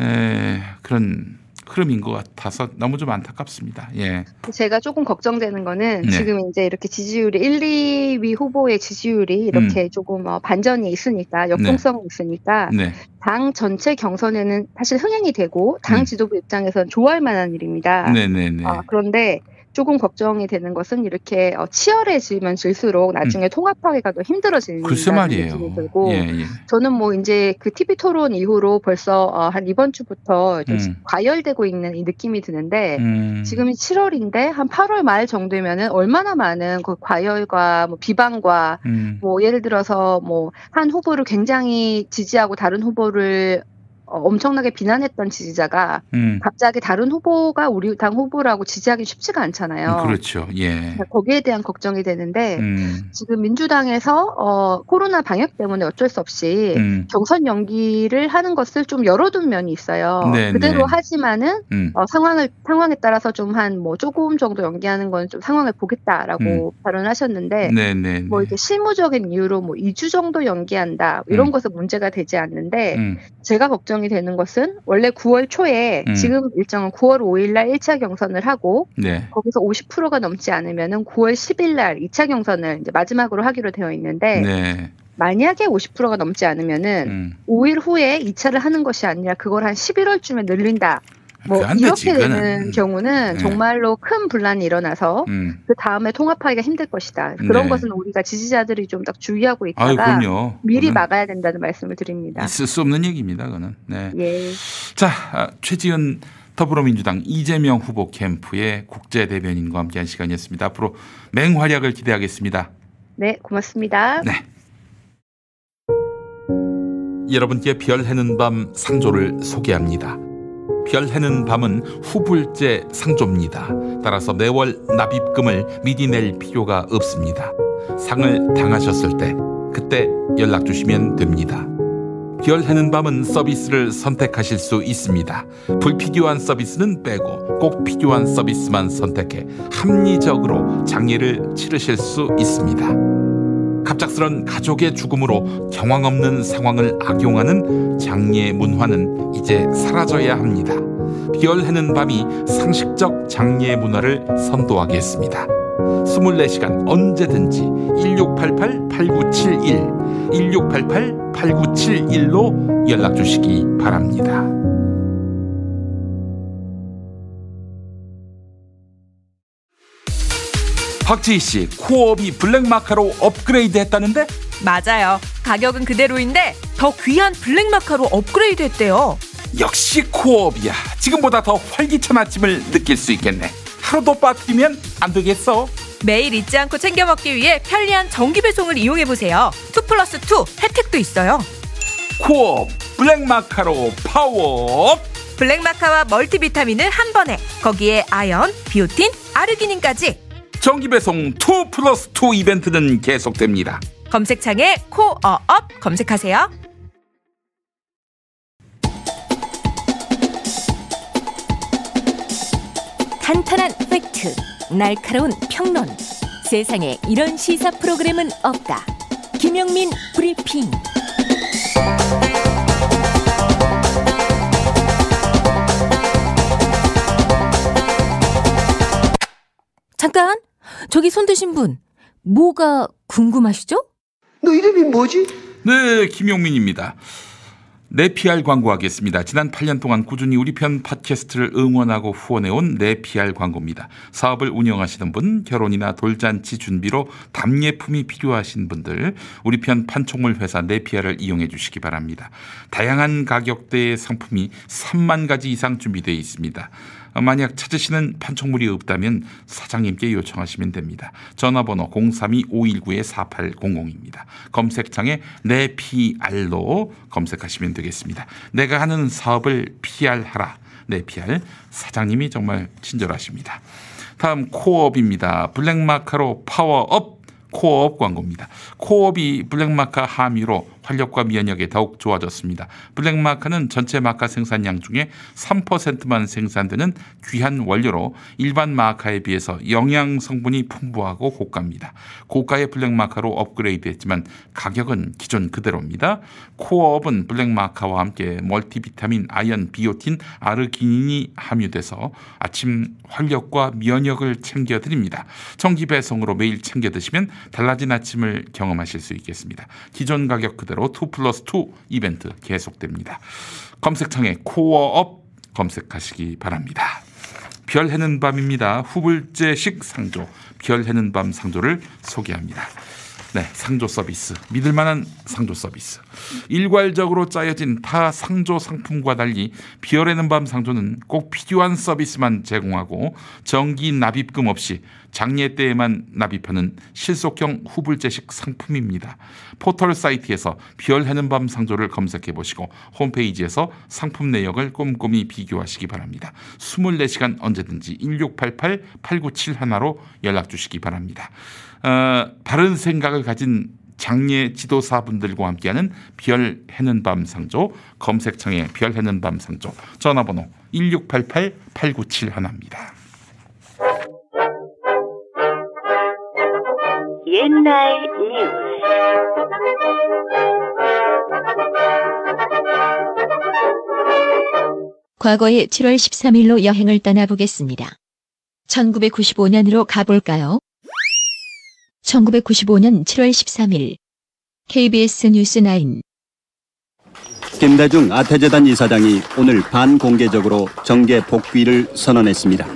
에, 그런 흐름인 것 같아서 너무 좀 안타깝습니다. 예. 제가 조금 걱정되는 거는 네. 지금 이제 이렇게 지지율이 1, 2위 후보의 지지율이 이렇게 음. 조금 어, 반전이 있으니까 역동성이 네. 있으니까 네. 당 전체 경선에는 사실 흥행이 되고 당 음. 지도부 입장에서는 좋아할 만한 일입니다. 네네네. 네, 네. 아, 그런데 조금 걱정이 되는 것은 이렇게 어, 치열해지면 질수록 나중에 음. 통합하기가 더 힘들어지는 글쎄 말이에요. 들고 예, 예. 저는 뭐 이제 그 TV 토론 이후로 벌써 어, 한 이번 주부터 음. 과열되고 있는 이 느낌이 드는데 음. 지금이 7월인데 한 8월 말 정도면은 얼마나 많은 그 과열과 뭐 비방과 음. 뭐 예를 들어서 뭐 한 후보를 굉장히 지지하고 다른 후보를 어, 엄청나게 비난했던 지지자가 음. 갑자기 다른 후보가 우리 당 후보라고 지지하기 쉽지가 않잖아요. 음, 그렇죠. 예. 거기에 대한 걱정이 되는데 음. 지금 민주당에서 어, 코로나 방역 때문에 어쩔 수 없이 음. 경선 연기를 하는 것을 좀 열어둔 면이 있어요. 네, 그대로 네. 하지만은 음. 어, 상황을 상황에 따라서 좀 한 뭐 조금 정도 연기하는 건 좀 상황을 보겠다라고 음. 발언하셨는데 네, 네, 뭐 이게 실무적인 이유로 뭐 2주 정도 연기한다 이런 것은 문제가 되지 않는데 제가 걱정 결정이 되는 것은 원래 9월 초에 음. 지금 일정은 9월 5일 날 1차 경선을 하고 네. 거기서 50%가 넘지 않으면은 9월 10일 날 2차 경선을 이제 마지막으로 하기로 되어 있는데 네. 만약에 50%가 넘지 않으면은 음. 5일 후에 2차를 하는 것이 아니라 그걸 한 11월쯤에 늘린다. 뭐 이렇게 되는 경우는 네. 정말로 큰 분란이 일어나서 음. 그 다음에 통합하기가 힘들 것이다. 그런 네. 것은 우리가 지지자들이 좀 딱 주의하고 있다가 아유, 미리 막아야 된다는 말씀을 드립니다. 있을 수 없는 얘기입니다. 그는. 네. 예. 자 아, 최지은 더불어민주당 이재명 후보 캠프의 국제 대변인과 함께한 시간이었습니다. 앞으로 맹활약을 기대하겠습니다. 네, 고맙습니다. 네. 여러분께 별 해는 밤 상조를 소개합니다. 별해는 밤은 후불제 상조입니다. 따라서 매월 납입금을 미리 낼 필요가 없습니다. 상을 당하셨을 때 그때 연락 주시면 됩니다. 별해는 밤은 서비스를 선택하실 수 있습니다. 불필요한 서비스는 빼고 꼭 필요한 서비스만 선택해 합리적으로 장례를 치르실 수 있습니다. 갑작스런 가족의 죽음으로 경황 없는 상황을 악용하는 장례 문화는 이제 사라져야 합니다. 비열해는 밤이 상식적 장례 문화를 선도하겠습니다. 24시간 언제든지 1688-8971, 1688-8971로 연락 주시기 바랍니다. 박지희 씨, 코업이 블랙마카로 업그레이드 했다는데? 맞아요. 가격은 그대로인데 더 귀한 블랙마카로 업그레이드 했대요. 역시 코업이야. 지금보다 더 활기찬 아침을 느낄 수 있겠네. 하루도 빠뜨리면 안 되겠어. 매일 잊지 않고 챙겨 먹기 위해 편리한 정기 배송을 이용해 보세요. 2 플러스 2 혜택도 있어요. 코어업 블랙마카로 파워 블랙마카와 멀티비타민을 한 번에 거기에 아연, 비오틴, 아르기닌까지 정기 배송 2 플러스 2 이벤트는 계속됩니다. 검색창에 코어업 검색하세요. 탄탄한 팩트, 날카로운 평론. 세상에 이런 시사 프로그램은 없다. 김용민 브리핑. 잠깐, 저기 손 드신 분, 뭐가 궁금하시죠? 너 이름이 뭐지? 네, 김용민입니다. 네피알 광고하겠습니다. 지난 8년 동안 꾸준히 우리 편 팟캐스트를 응원하고 후원해온 네피알 광고입니다. 사업을 운영하시는 분, 결혼이나 돌잔치 준비로 답례품이 필요하신 분들, 우리 편 판촉물 회사 네피알을 이용해 주시기 바랍니다. 다양한 가격대의 상품이 3만 가지 이상 준비되어 있습니다. 만약 찾으시는 판촉물이 없다면 사장님께 요청하시면 됩니다. 전화번호 032-519-4800입니다. 검색창에 내 PR로 검색하시면 되겠습니다. 내가 하는 사업을 PR하라. 내 PR 사장님이 정말 친절하십니다. 다음 코업입니다. 블랙마카로 파워업 코어업 광고입니다. 코어업이 블랙마카 함유로 활력과 면역에 더욱 좋아졌습니다. 블랙마카는 전체 마카 생산량 중에 3%만 생산되는 귀한 원료로 일반 마카에 비해서 영양 성분이 풍부하고 고가입니다. 고가의 블랙마카로 업그레이드했지만 가격은 기존 그대로입니다. 코어업은 블랙마카와 함께 멀티비타민, 아연, 비오틴, 아르기닌이 함유돼서 아침 활력과 면역을 챙겨드립니다. 정기 배송으로 매일 챙겨 드시면 달라진 아침을 경험하실 수 있겠습니다. 기존 가격 그대로 그 대로 2 플러스 2 이벤트 계속됩니다. 검색창에 코어업 검색하시기 바랍니다. 별 헤는 밤입니다. 후불제식 상조, 별 헤는 밤 상조를 소개합니다. 네, 상조 서비스. 믿을 만한 상조 서비스. 일괄적으로 짜여진 타 상조 상품과 달리 별 헤는 밤 상조는 꼭 필요한 서비스만 제공하고 정기 납입금 없이 장례 때에만 납입하는 실속형 후불제식 상품입니다. 포털 사이트에서 비열해는 밤 상조를 검색해 보시고 홈페이지에서 상품 내역을 꼼꼼히 비교하시기 바랍니다. 24시간 언제든지 1688-8971로 연락 주시기 바랍니다. 어, 바른 생각을 가진 장례 지도사분들과 함께하는 별 해는 밤 상조 검색창에 별 해는 밤 상조 전화번호 1688-8971입니다. 옛날 뉴스 과거의 7월 13일로 여행을 떠나보겠습니다. 1995년으로 가볼까요? 1995년 7월 13일 KBS 뉴스 9 김대중 아태재단 이사장이 오늘 반공개적으로 정계 복귀를 선언했습니다.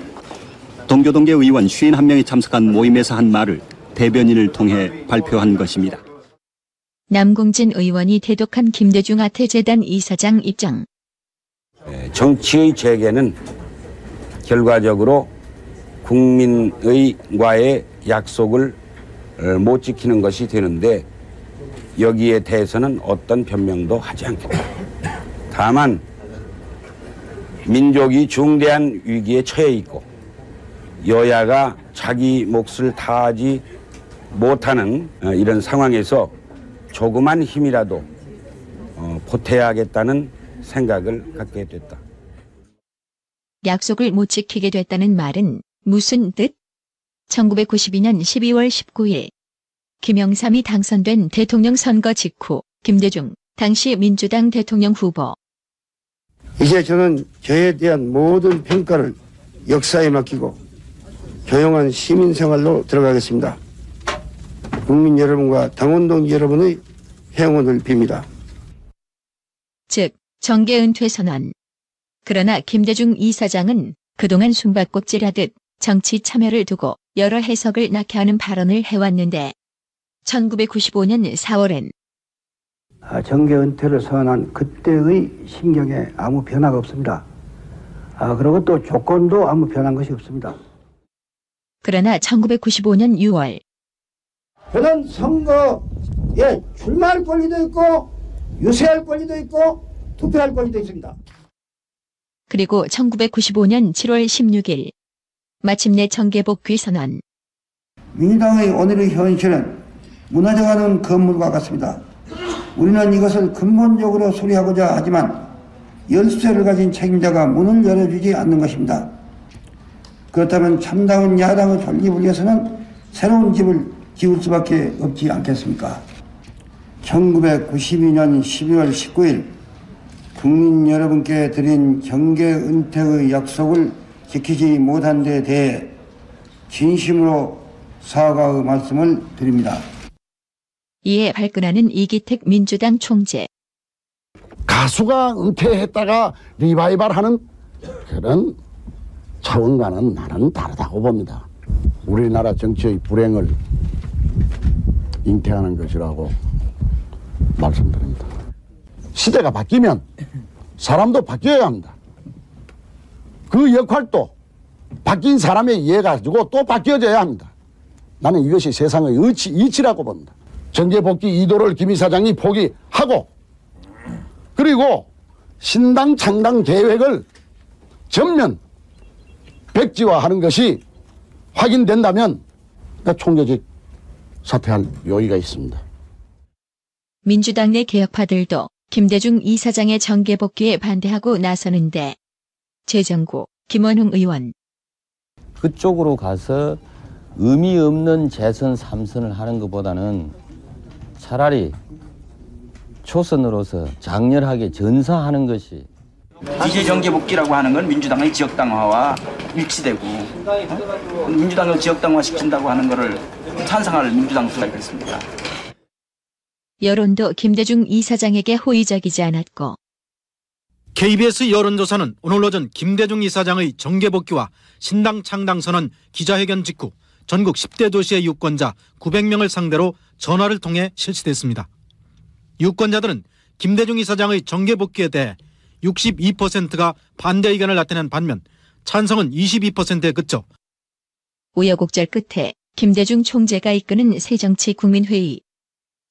동교동계 의원 51명이 참석한 모임에서 한 말을 대변인을 통해 발표한 것입니다. 남궁진 의원이 대독한 김대중 아태재단 이사장 입장. 네, 정치의 재개는 결과적으로 국민의과의 약속을 어, 못 지키는 것이 되는데 여기에 대해서는 어떤 변명도 하지 않겠다. 다만 민족이 중대한 위기에 처해 있고 여야가 자기 몫을 다하지 못하는 어, 이런 상황에서 조그만 힘이라도 어, 보태야겠다는 생각을 갖게 됐다. 약속을 못 지키게 됐다는 말은 무슨 뜻? 1992년 12월 19일 김영삼이 당선된 대통령 선거 직후 김대중 당시 민주당 대통령 후보 이제 저는 저에 대한 모든 평가를 역사에 맡기고 조용한 시민 생활로 들어가겠습니다. 국민 여러분과 당원 동지 여러분의 행운을 빕니다. 즉 정계 은퇴 선언. 그러나 김대중 이사장은 그동안 숨바꼭질하듯 정치 참여를 두고 여러 해석을 낳게 하는 발언을 해왔는데 1995년 4월엔 아, 정계 은퇴를 선언한 그때의 심경에 아무 변화가 없습니다. 아, 그리고 또 조건도 아무 변한 것이 없습니다. 그러나 1995년 6월 저는 선거에 출마할 권리도 있고 유세할 권리도 있고 투표할 권리도 있습니다. 그리고 1995년 7월 16일 마침내 정계복귀 선언. 민주당의 오늘의 현실은 무너져가는 건물과 같습니다. 우리는 이것을 근본적으로 수리하고자 하지만 열쇠를 가진 책임자가 문을 열어주지 않는 것입니다. 그렇다면 참다운 야당의 존립을 위해서는 새로운 집을 지을 수밖에 없지 않겠습니까? 1992년 12월 19일 국민 여러분께 드린 정계 은퇴의 약속을 지키지 못한 데 대해 진심으로 사과의 말씀을 드립니다. 이에 발끈하는 이기택 민주당 총재. 가수가 은퇴했다가 리바이벌하는 그런 차원과는 나는 다르다고 봅니다. 우리나라 정치의 불행을 잉태하는 것이라고 말씀드립니다. 시대가 바뀌면 사람도 바뀌어야 합니다. 그 역할도 바뀐 사람에 의해 가지고 또 바뀌어져야 합니다. 나는 이것이 세상의 이치, 이치라고 봅니다. 정계복귀 이도를 김 이사장이 포기하고 그리고 신당 창당 계획을 전면 백지화하는 것이 확인된다면 총재직 사퇴할 요의가 있습니다. 민주당 내 개혁파들도 김대중 이사장의 정계 복귀에 반대하고 나서는데 재정구 김원흥 의원 그쪽으로 가서 의미 없는 재선 3선을 하는 것보다는 차라리 초선으로서 장렬하게 전사하는 것이 DJ 정계 복귀라고 하는 건 민주당의 지역당화와 일치되고 어? 민주당을 지역당화 시킨다고 하는 것을 찬성할 민주당 수가 있겠습니다. 여론도 김대중 이사장에게 호의적이지 않았고 KBS 여론조사는 오늘 오전 김대중 이사장의 정계 복귀와 신당 창당 선언 기자회견 직후 전국 10대 도시의 유권자 900명을 상대로 전화를 통해 실시됐습니다. 유권자들은 김대중 이사장의 정계 복귀에 대해 62%가 반대 의견을 나타낸 반면 찬성은 22%에 그쳐 우여곡절 끝에 김대중 총재가 이끄는 새정치국민회의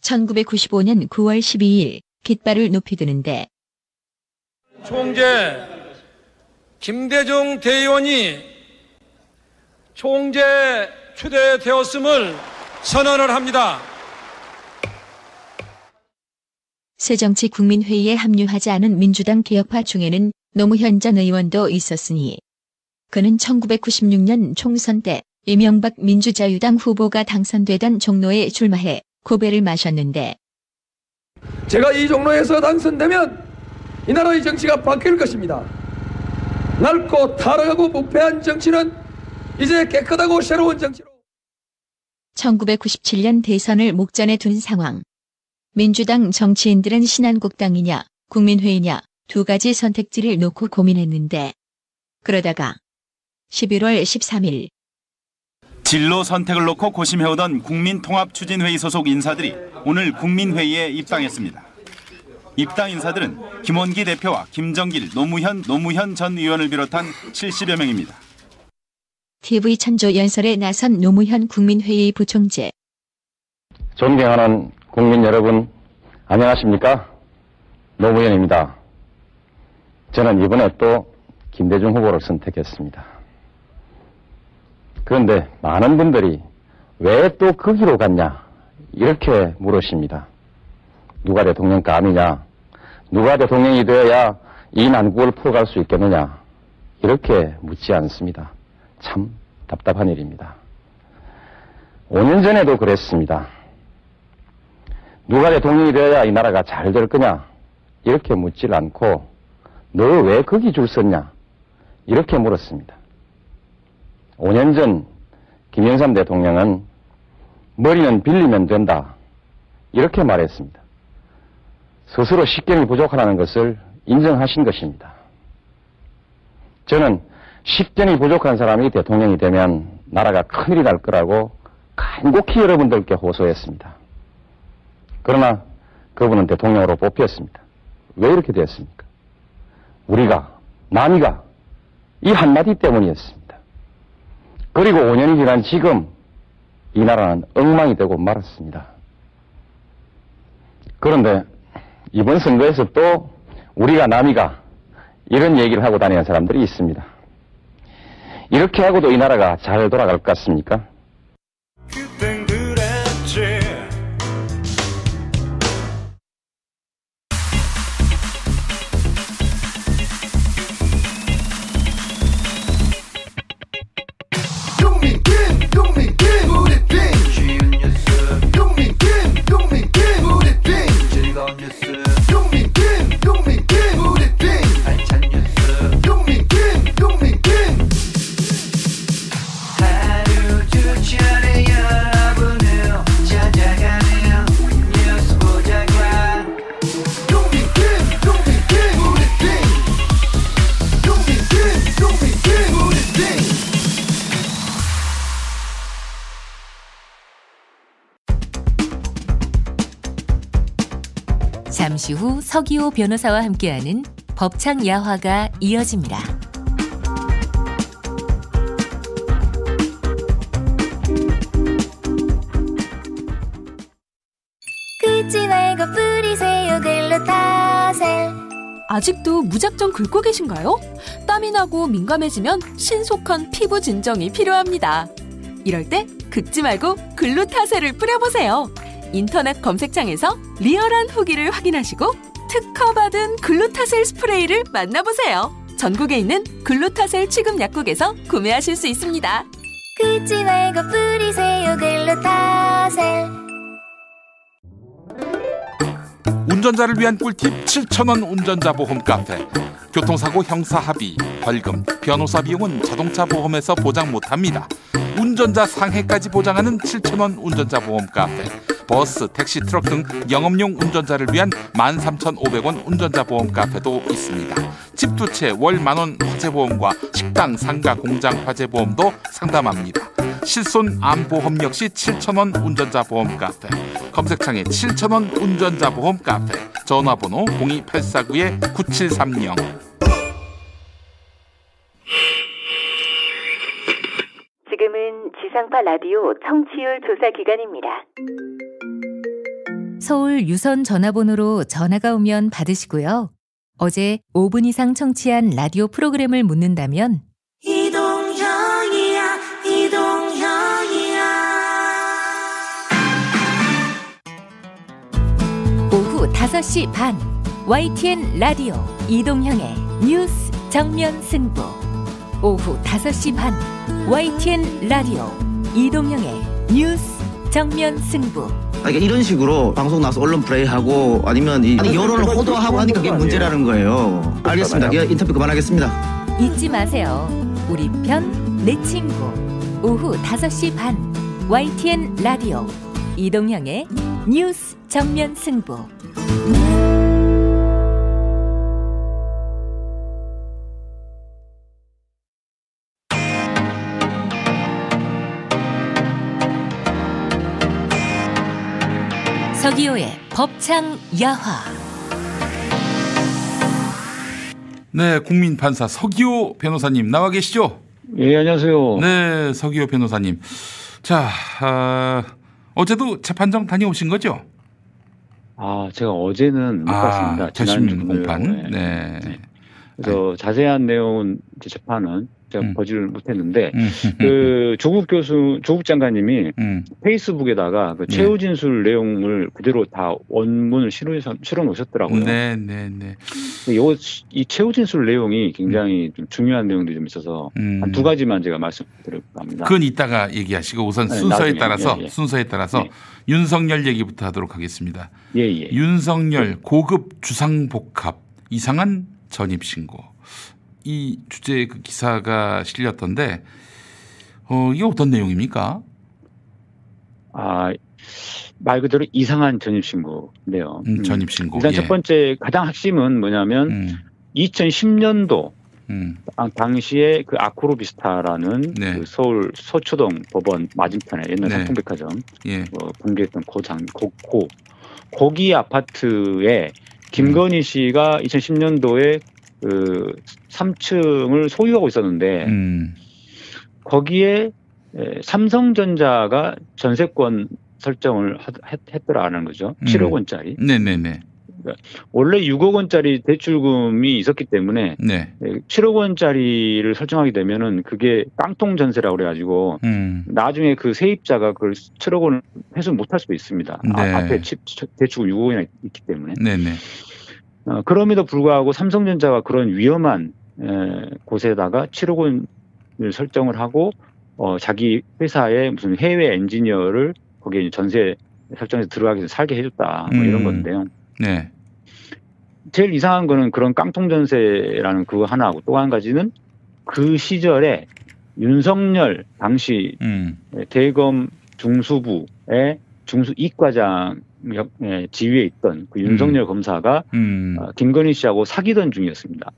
1995년 9월 12일 깃발을 높이 드는데 총재 김대중 대의원이 총재 추대되었음을 선언을 합니다. 새정치 국민회의에 합류하지 않은 민주당 개혁파 중에는 노무현 전 의원도 있었으니 그는 1996년 총선 때 이명박 민주자유당 후보가 당선되던 종로에 출마해 고배를 마셨는데 제가 이 종로에서 당선되면 이 나라의 정치가 바뀔 것입니다. 낡고 타락하고 부패한 정치는 이제 깨끗하고 새로운 정치로 1997년 대선을 목전에 둔 상황. 민주당 정치인들은 신한국당이냐 국민회의냐 두 가지 선택지를 놓고 고민했는데 그러다가 11월 13일 진로 선택을 놓고 고심해오던 국민통합추진회의 소속 인사들이 오늘 국민회의에 입당했습니다. 입당 인사들은 김원기 대표와 김정길, 노무현, 노무현 전 의원을 비롯한 70여 명입니다. TV 천조 연설에 나선 노무현 국민회의 부총재. 존경하는 국민 여러분, 안녕하십니까? 노무현입니다. 저는 이번에 또 김대중 후보를 선택했습니다. 그런데 많은 분들이 왜 또 거기로 갔냐? 이렇게 물으십니다. 누가 대통령감이냐? 누가 대통령이 되어야 이 난국을 풀어갈 수 있겠느냐? 이렇게 묻지 않습니다. 참 답답한 일입니다. 5년 전에도 그랬습니다. 누가 대통령이 되어야 이 나라가 잘 될 거냐? 이렇게 묻질 않고 너 왜 거기 줄 섰냐? 이렇게 물었습니다. 5년 전 김영삼 대통령은 머리는 빌리면 된다. 이렇게 말했습니다. 스스로 식견이 부족하다는 것을 인정하신 것입니다. 저는 식견이 부족한 사람이 대통령이 되면 나라가 큰일이 날 거라고 간곡히 여러분들께 호소했습니다. 그러나 그분은 대통령으로 뽑혔습니다. 왜 이렇게 되었습니까? 우리가, 남이가 이 한마디 때문이었습니다. 그리고 5년이 지난 지금 이 나라는 엉망이 되고 말았습니다. 그런데 이번 선거에서 또 우리가 남이가 이런 얘기를 하고 다니는 사람들이 있습니다. 이렇게 하고도 이 나라가 잘 돌아갈 것 같습니까? 서기호 변호사와 함께하는 법창 야화가 이어집니다. 긁지 말고 뿌리세요 글루타셀 아직도 무작정 긁고 계신가요? 땀이 나고 민감해지면 신속한 피부 진정이 필요합니다. 이럴 때 긁지 말고 글루타셀을 뿌려보세요. 인터넷 검색창에서 리얼한 후기를 확인하시고 특허받은 글루타셀 스프레이를 만나보세요. 전국에 있는 글루타셀 취급 약국에서 구매하실 수 있습니다. 긁지 말고 뿌리세요 글루타셀 운전자를 위한 꿀팁 7,000원 운전자 보험 카페. 교통사고 형사 합의, 벌금, 변호사 비용은 자동차 보험에서 보장 못합니다. 운전자 상해까지 보장하는 7,000원 운전자 보험 카페. 버스, 택시, 트럭 등 영업용 운전자를 위한 13,500원 운전자 보험 카페도 있습니다. 집 두 채 월 만원 화재보험과 식당, 상가, 공장 화재보험도 상담합니다. 실손 암보험 역시 7,000원 운전자 보험 카페. 검색창에 7,000원 운전자 보험 카페. 전화번호 02849-9730. 지상파 라디오 청취율 조사 기간입니다. 서울 유선 전화번호로 전화가 오면 받으시고요. 어제 5분 이상 청취한 라디오 프로그램을 묻는다면 이동형이야 이동형이야 오후 5시 반 YTN 라디오 이동형의 뉴스 정면 승부 오후 5시 반 YTN 라디오 이동형의 뉴스 정면 승부 그러니까 이런 식으로 방송 나서 언론 플레이하고 아니면 이 아니, 여론을 호도하고 하니까 그게 문제라는 거예요. 알겠습니다. 이 인터뷰 그만하겠습니다. 잊지 마세요. 우리 편 내 친구 오후 5시 반 YTN 라디오 이동형의 뉴스 정면 승부 서기호의 법창 야화 네, 국민 판사 서기호 변호사님 나와 계시죠? 예, 안녕하세요. 네, 서기호 변호사님. 자, 아, 어제도 재판정 다녀오신 거죠? 아, 제가 어제는 못 아, 갔습니다. 재심 지난주 공판. 금요일에. 네. 그래서 자세한 내용은 재판은 제가 음. 보지를 못했는데 그 조국 교수 조국 장관님이 음. 페이스북에다가 그 네. 최후 진술 내용을 그대로 다 원문을 실어 실어 놓으셨더라고요. 네, 네, 네. 요거 이 최후 진술 내용이 굉장히 좀 중요한 내용들이 좀 있어서 음. 한두 가지만 제가 말씀드릴까 합니다. 그건 이따가 얘기하시고 우선 네, 순서에 나중에. 따라서 예, 예. 순서에 따라서 윤석열 얘기부터 하도록 하겠습니다. 예, 예. 윤석열 고급 주상복합 이상한 전입 신고. 이 주제 그 기사가 실렸던데 어, 이게 어떤 내용입니까? 아, 말 그대로 이상한 전입신고인데요. 음, 전입신고, 일단 예. 첫 번째 가장 핵심은 뭐냐면 2010년도 음. 당시에 그 아크로비스타라는 네. 그 서울 서초동 법원 맞은편에 옛날 네. 상품백화점 예. 어, 공개했던 고장 고, 고 거기 아파트에 김건희 씨가 2010년도에 그 3층을 소유하고 있었는데 음. 거기에 에, 삼성전자가 전세권 설정을 했, 했더라는 거죠. 음. 7억 원짜리. 네네네. 그러니까 원래 6억 원짜리 대출금이 있었기 때문에 네. 에, 7억 원짜리를 설정하게 되면은 그게 깡통 전세라고 그래가지고 음. 나중에 그 세입자가 그걸 7억 원을 회수 못할 수도 있습니다. 아, 네. 앞에 치- 치- 대출 6억 원이 있기 때문에. 네네. 어, 그럼에도 불구하고 삼성전자가 그런 위험한 에, 곳에다가 7억 원을 설정을 하고 어, 자기 회사의 무슨 해외 엔지니어를 거기에 전세 설정해서 들어가게 해서 살게 해줬다 뭐 이런 음. 건데요. 네. 제일 이상한 거는 그런 깡통 전세라는 그거 하나하고 또 한 가지는 그 시절에 윤석열 당시 음. 대검 중수부의 중수 이과장 의 지위에 있던 그 윤석열 검사가 음. 어, 김건희 씨하고 사귀던 중이었습니다.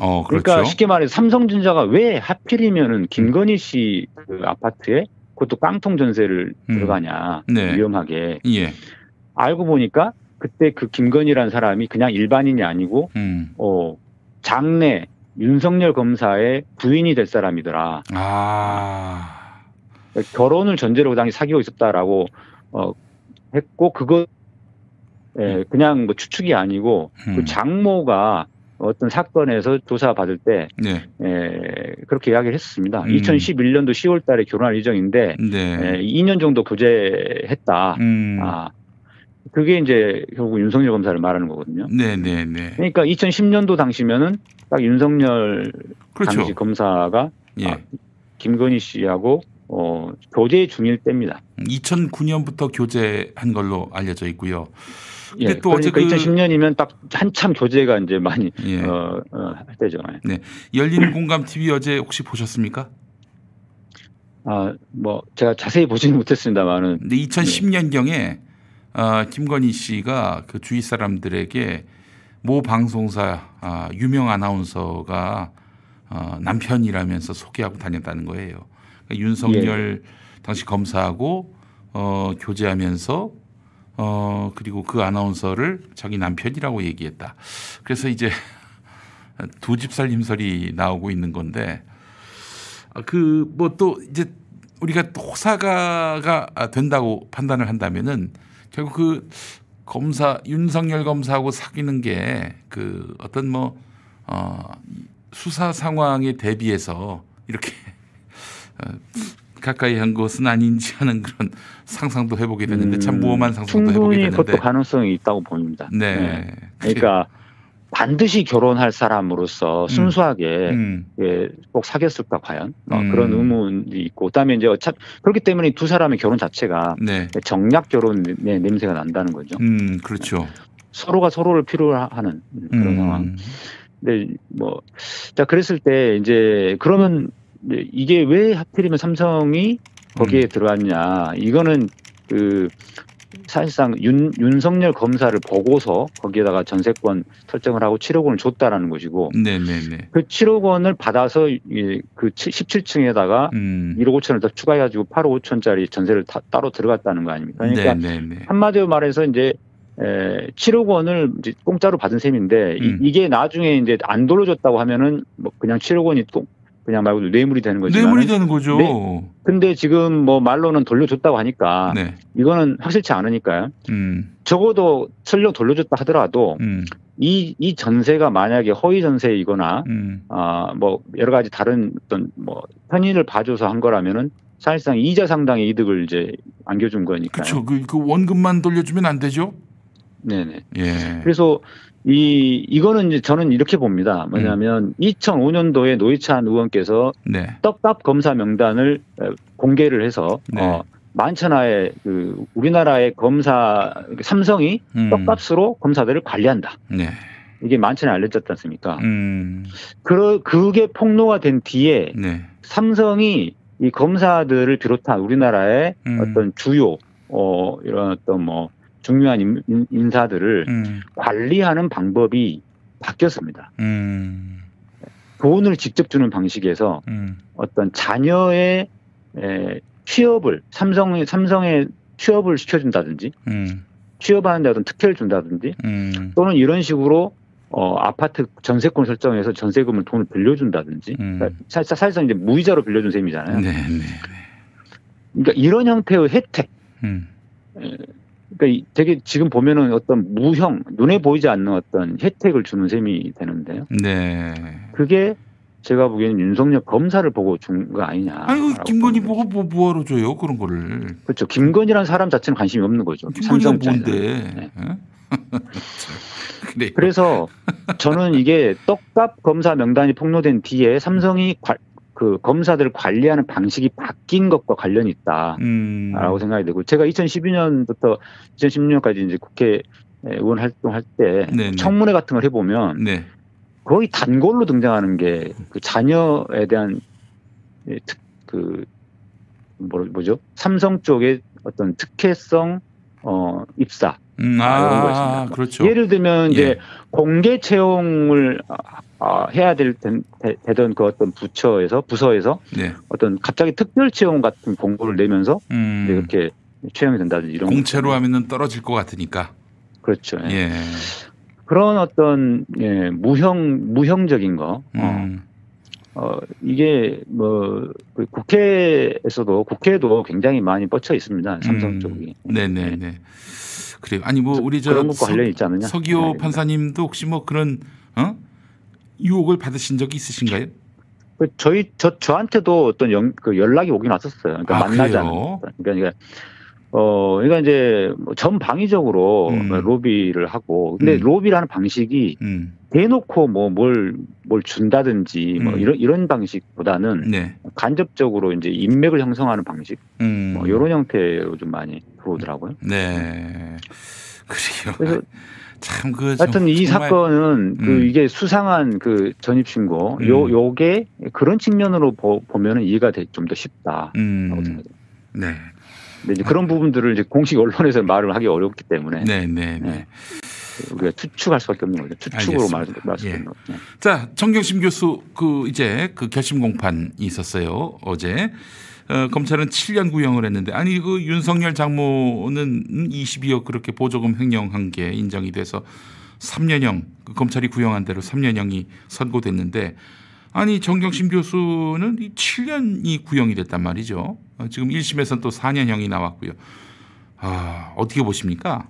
어, 그러니까 그렇죠. 쉽게 말해서 삼성전자가 왜 하필이면은 김건희 씨 그 아파트에 그것도 깡통 전세를 음. 들어가냐 네. 위험하게 예. 알고 보니까 그때 그 김건희라는 사람이 그냥 일반인이 아니고 음. 어 장래 윤석열 검사의 부인이 될 사람이더라. 아. 결혼을 전제로 그 당시 사귀고 있었다라고 어 했고 그거 예, 그냥 뭐 추측이 아니고 음. 그 장모가 어떤 사건에서 조사 받을 때 네. 예, 그렇게 이야기를 했습니다. 음. 2011년도 10월 달에 결혼할 예정인데 네. 예, 2년 정도 교제했다. 음. 아. 그게 이제 결국 윤석열 검사를 말하는 거거든요. 네네네. 그러니까 2010년도 당시면은 딱 윤석열 그렇죠. 당시 검사가 예. 아, 김건희 씨하고 어, 교제 중일 때입니다. 2009년부터 교제한 걸로 알려져 있고요. 예, 근데 또 그러니까 어제 그 2010년이면 딱 한참 교제가 이제 많이 예. 어, 어, 할 때죠. 네. 열린 공감 TV 어제 혹시 보셨습니까? 아, 뭐 제가 자세히 보지는 못했습니다만은 근데 2010년 경에 어, 김건희 씨가 그 주위 사람들에게 모 방송사 아, 유명 아나운서가 어, 남편이라면서 소개하고 다녔다는 거예요. 그러니까 윤석열 당시 검사하고 어, 교제하면서 어, 그리고 그 아나운서를 자기 남편이라고 얘기했다. 그래서 이제 두 집 살림설이 나오고 있는 건데 그 뭐 또 이제 우리가 또 호사가가 된다고 판단을 한다면은 결국 그 검사 윤석열 검사하고 사귀는 게 그 어떤 뭐 어, 수사 상황에 대비해서 이렇게 어, 가까이 한 것은 아닌지 하는 그런 상상도 해보게 되는데 참 무엄한 상상도 해보게 음, 충분히 되는데 그것도 가능성이 있다고 봅니다. 네. 그러니까 반드시 결혼할 사람으로서 순수하게 예, 꼭 사귀었을까 과연 어, 음. 그런 의문이 있고 그다음에 이제 어차 그렇기 때문에 두 사람의 결혼 자체가 네. 정략 결혼의 냄새가 난다는 거죠. 음, 그렇죠. 서로가 서로를 필요하는 그런 음. 상황. 근데 뭐, 자, 그랬을 때 이제 그러면 이제 이게 왜 하필이면 삼성이 거기에 들어갔냐. 이거는 그 사실상 윤, 윤석열 검사를 보고서 거기에다가 전세권 설정을 하고 7억 원을 줬다라는 것이고 네네네. 그 7억 원을 받아서 이- 그 17층에다가 음. 1억 5천을 더 추가해가지고 8억 5천짜리 전세를 다- 따로 들어갔다는 거 아닙니까? 그러니까 네네네. 한마디로 말해서 이제 에, 7억 원을 이제 공짜로 받은 셈인데 음. 이, 게 나중에 이제 안 돌려줬다고 하면은 뭐 그냥 7억 원이 또 그냥 말 그대로 뇌물이 되는 거지만 뇌물이 되는 거죠. 근데 지금 뭐 말로는 돌려줬다고 하니까 네. 이거는 확실치 않으니까요. 음. 적어도 설령 돌려줬다 하더라도 음. 이, 이 전세가 만약에 허위 전세이거나 음. 아, 뭐 여러 가지 다른 어떤 뭐 편의를 봐줘서 한 거라면은 사실상 이자 상당의 이득을 이제 안겨준 거니까요. 그렇죠. 그, 그 원금만 돌려주면 안 되죠? 네네. 예. 그래서 이 이거는 이제 저는 이렇게 봅니다. 뭐냐면 2005년도에 노회찬 의원께서 네. 떡값 검사 명단을 어, 공개를 해서 네. 어, 만천하에 그 우리나라의 검사 삼성이 음. 떡값으로 검사들을 관리한다. 네. 이게 만천에 알려졌지 않습니까? 음. 그 그게 폭로가 된 뒤에 네. 삼성이 이 검사들을 비롯한 우리나라의 음. 어떤 주요 어 이런 어떤 뭐 중요한 인, 인사들을 음. 관리하는 방법이 바뀌었습니다. 음. 돈을 직접 주는 방식에서 음. 어떤 자녀의 에, 취업을 삼성의 삼성에 취업을 시켜준다든지 음. 취업하는 데 어떤 특혜를 준다든지 음. 또는 이런 식으로 어, 아파트 전세권 설정해서 전세금을 돈을 빌려준다든지 그러니까 사- 사실상 이제 무이자로 빌려준 셈이잖아요. 음. 네, 네. 그러니까 이런 형태의 혜택. 음. 에, 그러니까 이- 되게 지금 보면은 어떤 무형 눈에 보이지 않는 어떤 혜택을 주는 셈이 되는데요. 네. 그게 제가 보기에는 윤석열 검사를 보고 준 거 아니냐. 아유 김건희 보고 뭐 뭐하러 줘요 그런 거를. 그렇죠. 김건희라는 사람 자체는 관심이 없는 거죠. 삼성. 뭔데? 예? 그래. 그래서 저는 이게 떡값 검사 명단이 폭로된 뒤에 삼성이 관- 그 검사들을 관리하는 방식이 바뀐 것과 관련이 있다라고 음. 생각이 되고 제가 2012년부터 2016년까지 이제 국회 의원 활동할 때 네네. 청문회 같은 걸 해보면 네. 거의 단골로 등장하는 게 그 자녀에 대한 예, 특, 그 뭐, 뭐죠? 삼성 쪽의 어떤 특혜성 어 입사 음, 아, 이런 아. 그렇죠. 예를 들면 이제 예. 공개 채용을 아, 아, 해야 될 된- 되- 되던 그 어떤 부처에서 부서에서 네. 어떤 갑자기 특별 채용 같은 공고를 내면서 음. 이렇게 채용이 된다든지 이런 공채로 하면은 떨어질 것 같으니까. 그렇죠. 예. 예. 그런 어떤 예, 무형 무형적인 거 어, 음. 어, 이게 뭐, 그 국회에서도, 국회에도 굉장히 많이 뻗쳐 있습니다. 삼성 음. 쪽이. 네네네. 그래요. 아니 뭐 우리 저 그런 것과 관련이 있지 않느냐? 서기호 네. 판사님도 혹시 뭐 그런 어? 유혹을 받으신 적이 있으신가요? 그 저희, 저, 저한테도 어떤 연, 그 연락이 오긴 왔었어요. 그러니까 아, 만나자는. 그러니까, 어, 그러니까 이제 뭐 전방위적으로 음. 로비를 하고, 근데 음. 로비라는 방식이 음. 대놓고 뭐 뭘, 뭘 준다든지 뭐 음. 이런, 이런 방식보다는 네. 간접적으로 이제 인맥을 형성하는 방식, 음. 뭐 이런 형태로 좀 많이 들어오더라고요. 네. 그래요. 그래서 참 그 하여튼 이 사건은 그 음. 이게 수상한 그 전입 신고 음. 요 요게 그런 측면으로 보, 보면은 이해가 좀 더 쉽다. 음. 네. 근데 이제 그런 부분들을 이제 공식 언론에서 말을 하기 어렵기 때문에 네, 네, 네. 우리가 추측할 수밖에 없는 거죠. 추측으로 말, 알겠습니다. 말할 수 예. 거죠. 네. 자, 정경심 교수 그 이제 그 결심 공판이 있었어요. 어제. 어, 검찰은 7년 구형을 했는데 아니 그 윤석열 장모는 22억 그렇게 보조금 횡령한 게 인정이 돼서 3년형 그 검찰이 구형한 대로 3년형이 선고됐는데 아니 정경심 교수는 이 7년이 구형이 됐단 말이죠. 어, 지금 1심에서는 또 4년형이 나왔고요. 아, 어떻게 보십니까?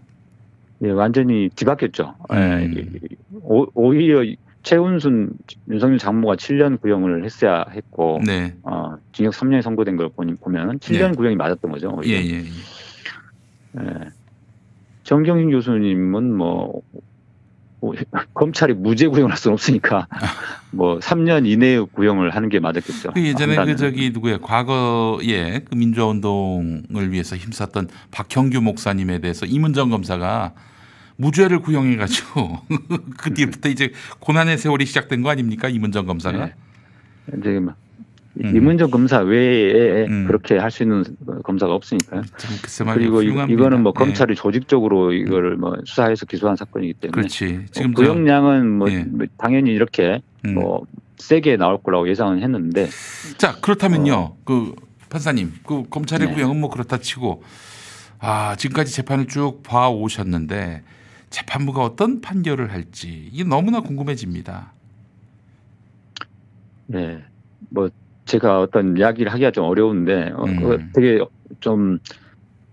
예, 완전히 뒤바뀌었죠. 음. 예, 오, 오히려 최은순 윤석열 장모가 7년 구형을 했어야 했고 네. 어, 징역 3년이 선고된 걸 보니, 보면 7년 네. 구형이 맞았던 거죠. 오히려. 예, 예. 예. 예. 정경심 교수님은 뭐, 뭐 검찰이 무죄 구형을 할 수는 없으니까 뭐 3년 이내의 구형을 하는 게 맞았겠죠. 그 예전에 그 한다면. 저기 누구야 과거에 그 민주화 운동을 위해서 힘썼던 박형규 목사님에 대해서 이문정 검사가 무죄를 구형해 가지고 그 뒤부터 이제 고난의 세월이 시작된 거 아닙니까 이문정 검사가? 네. 이제 뭐 음. 이문정 검사 외에 그렇게 할 수 있는 검사가 없으니까요. 그리고 이-. 이거는 뭐 네. 검찰이 조직적으로 이거를 뭐 수사해서 기소한 사건이기 때문에 그렇지. 지금 어, 저- 구형량은 뭐 예. 뭐 당연히 이렇게 음. 뭐 세게 나올 거라고 예상은 했는데 자 그렇다면요 그 판사님 그 검찰의 네. 구형은 뭐 그렇다 치고 아 지금까지 재판을 쭉 봐 오셨는데 재판부가 어떤 판결을 할지 이게 너무나 궁금해집니다. 네. 뭐 제가 어떤 이야기를 하기가 좀 어려운데 어, 음. 되게 좀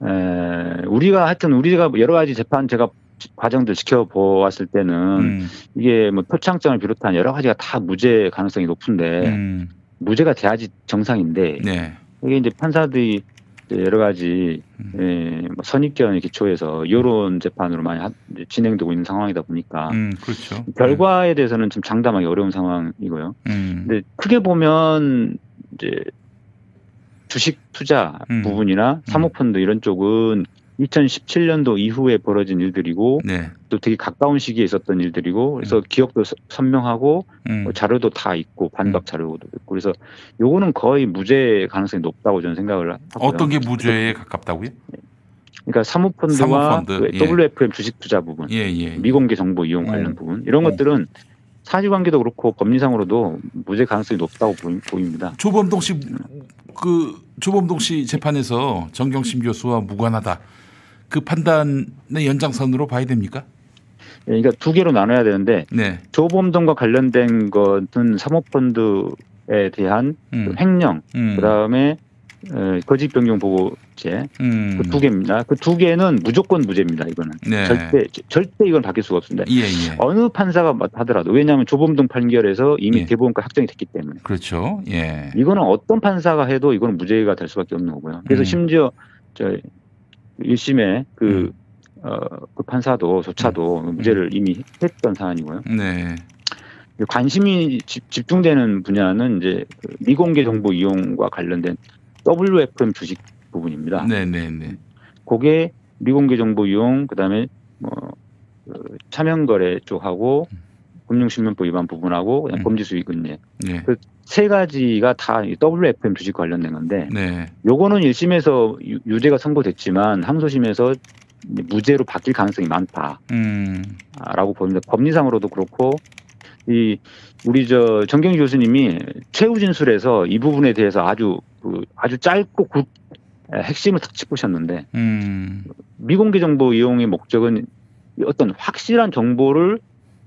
에, 우리가 하여튼 우리가 여러 가지 재판 제가 지- 과정들 지켜보았을 때는 음. 이게 뭐 표창장을 비롯한 여러 가지가 다 무죄 가능성이 높은데 음. 무죄가 돼야지 정상인데 네. 이게 이제 판사들이 여러 가지 예, 뭐 선입견에 기초해서 여론 재판으로 많이 하- 진행되고 있는 상황이다 보니까 음, 그렇죠. 결과에 대해서는 좀 장담하기 어려운 상황이고요. 음. 근데 크게 보면 이제 주식 투자 음. 부분이나 사모펀드 이런 쪽은 2017년도 이후에 벌어진 일들이고 네. 또 되게 가까운 시기에 있었던 일들이고 그래서 기억도 서- 선명하고 음. 뭐 자료도 다 있고 반박 자료도 있고 그래서 요거는 거의 무죄 가능성이 높다고 저는 생각을 하고요. 어떤 게 무죄에 가깝다고요? 그러니까 사모펀드와 사모펀드, 그 예. WFM 주식 투자 부분, 예, 예. 미공개 정보 이용 관련 어. 부분 이런 어. 것들은 사실관계도 그렇고 법리상으로도 무죄 가능성이 높다고 보입니다. 조범동 씨, 그 조범동 씨 재판에서 정경심 교수와 무관하다. 그 판단의 연장선으로 봐야 됩니까? 예, 그러니까 두 개로 나눠야 되는데 네. 조범동과 관련된 것은 사모펀드에 대한 음. 그 횡령, 음. 그다음에 어, 거짓 변경 보고제 음. 그두 개입니다. 그 두 개는 무조건 무죄입니다. 이거는 네. 절대 절대 이건 바뀔 수가 없습니다. 예, 예. 어느 판사가 하더라도 왜냐하면 조범동 판결에서 이미 예. 대법원과 확정이 됐기 때문에 그렇죠. 예. 이거는 어떤 판사가 해도 이거는 무죄가 될 수밖에 없는 거고요. 그래서 음. 심지어 저 1심에 그 음. 어, 그 판사도 조차도 음. 무죄를 이미 했던 사안이고요. 네. 관심이 집, 중되는 분야는 이제 그 미공개 정보 이용과 관련된 WFM 주식 부분입니다. 네네네. 네, 네. 그게 미공개 정보 이용, 그다음에 뭐그 차명거래 쪽하고 음. 금융실명법 위반 부분하고 그냥 음. 범죄 수익 은 예. 네. 그세 가지가 다 WFM 주식 관련된 건데, 네. 요거는 1심에서 유죄가 선고됐지만 항소심에서 무죄로 바뀔 가능성이 많다라고 음. 봅니다. 법리상으로도 그렇고 이 우리 저 정경희 교수님이 최후 진술에서 이 부분에 대해서 아주 그 아주 짧고 굵 핵심을 탁 짚으셨는데 음. 미공개 정보 이용의 목적은 어떤 확실한 정보를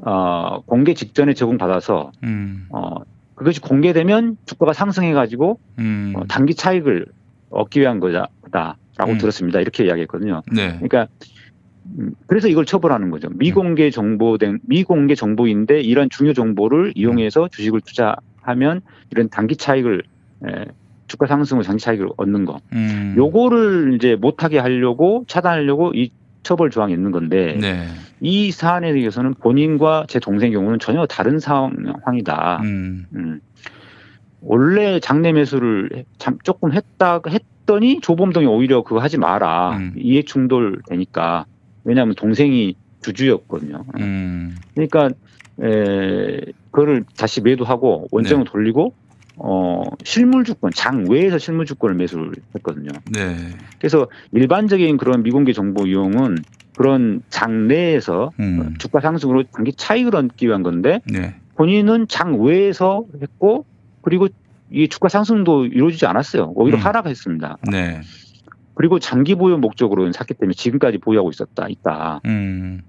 어, 공개 직전에 제공받아서 음. 어, 그것이 공개되면 주가가 상승해 가지고 음. 어, 단기 차익을 얻기 위한 거다라고 음. 들었습니다. 이렇게 이야기했거든요. 네. 그러니까 음, 그래서 이걸 처벌하는 거죠. 미공개 정보된 미공개 정보인데 이런 중요 정보를 이용해서 주식을 투자하면 이런 단기 차익을 에, 주가 상승으로 장기 차익을 얻는 거. 음. 요거를 이제 못하게 하려고 차단하려고 이 처벌 조항이 있는 건데 네. 이 사안에 대해서는 본인과 제 동생 경우는 전혀 다른 상황이다. 음. 음. 원래 장내 매수를 조금 했다 했더니 조범동이 오히려 그거 하지 마라 음. 이해 충돌 되니까 왜냐하면 동생이 주주였거든요. 음. 그러니까 에 그거를 다시 매도하고 원점을 네. 돌리고 어 실물 주권 장 외에서 실물 주권을 매수를 했거든요. 네. 그래서 일반적인 그런 미공개 정보 이용은 그런 장 내에서 음. 주가 상승으로 단기 차익을 얻기 위한 건데 네. 본인은 장 외에서 했고 그리고 이 주가 상승도 이루어지지 않았어요. 오히려 음. 하락했습니다. 네. 그리고 장기 보유 목적으로 샀기 때문에 지금까지 보유하고 있었다 있다. 음.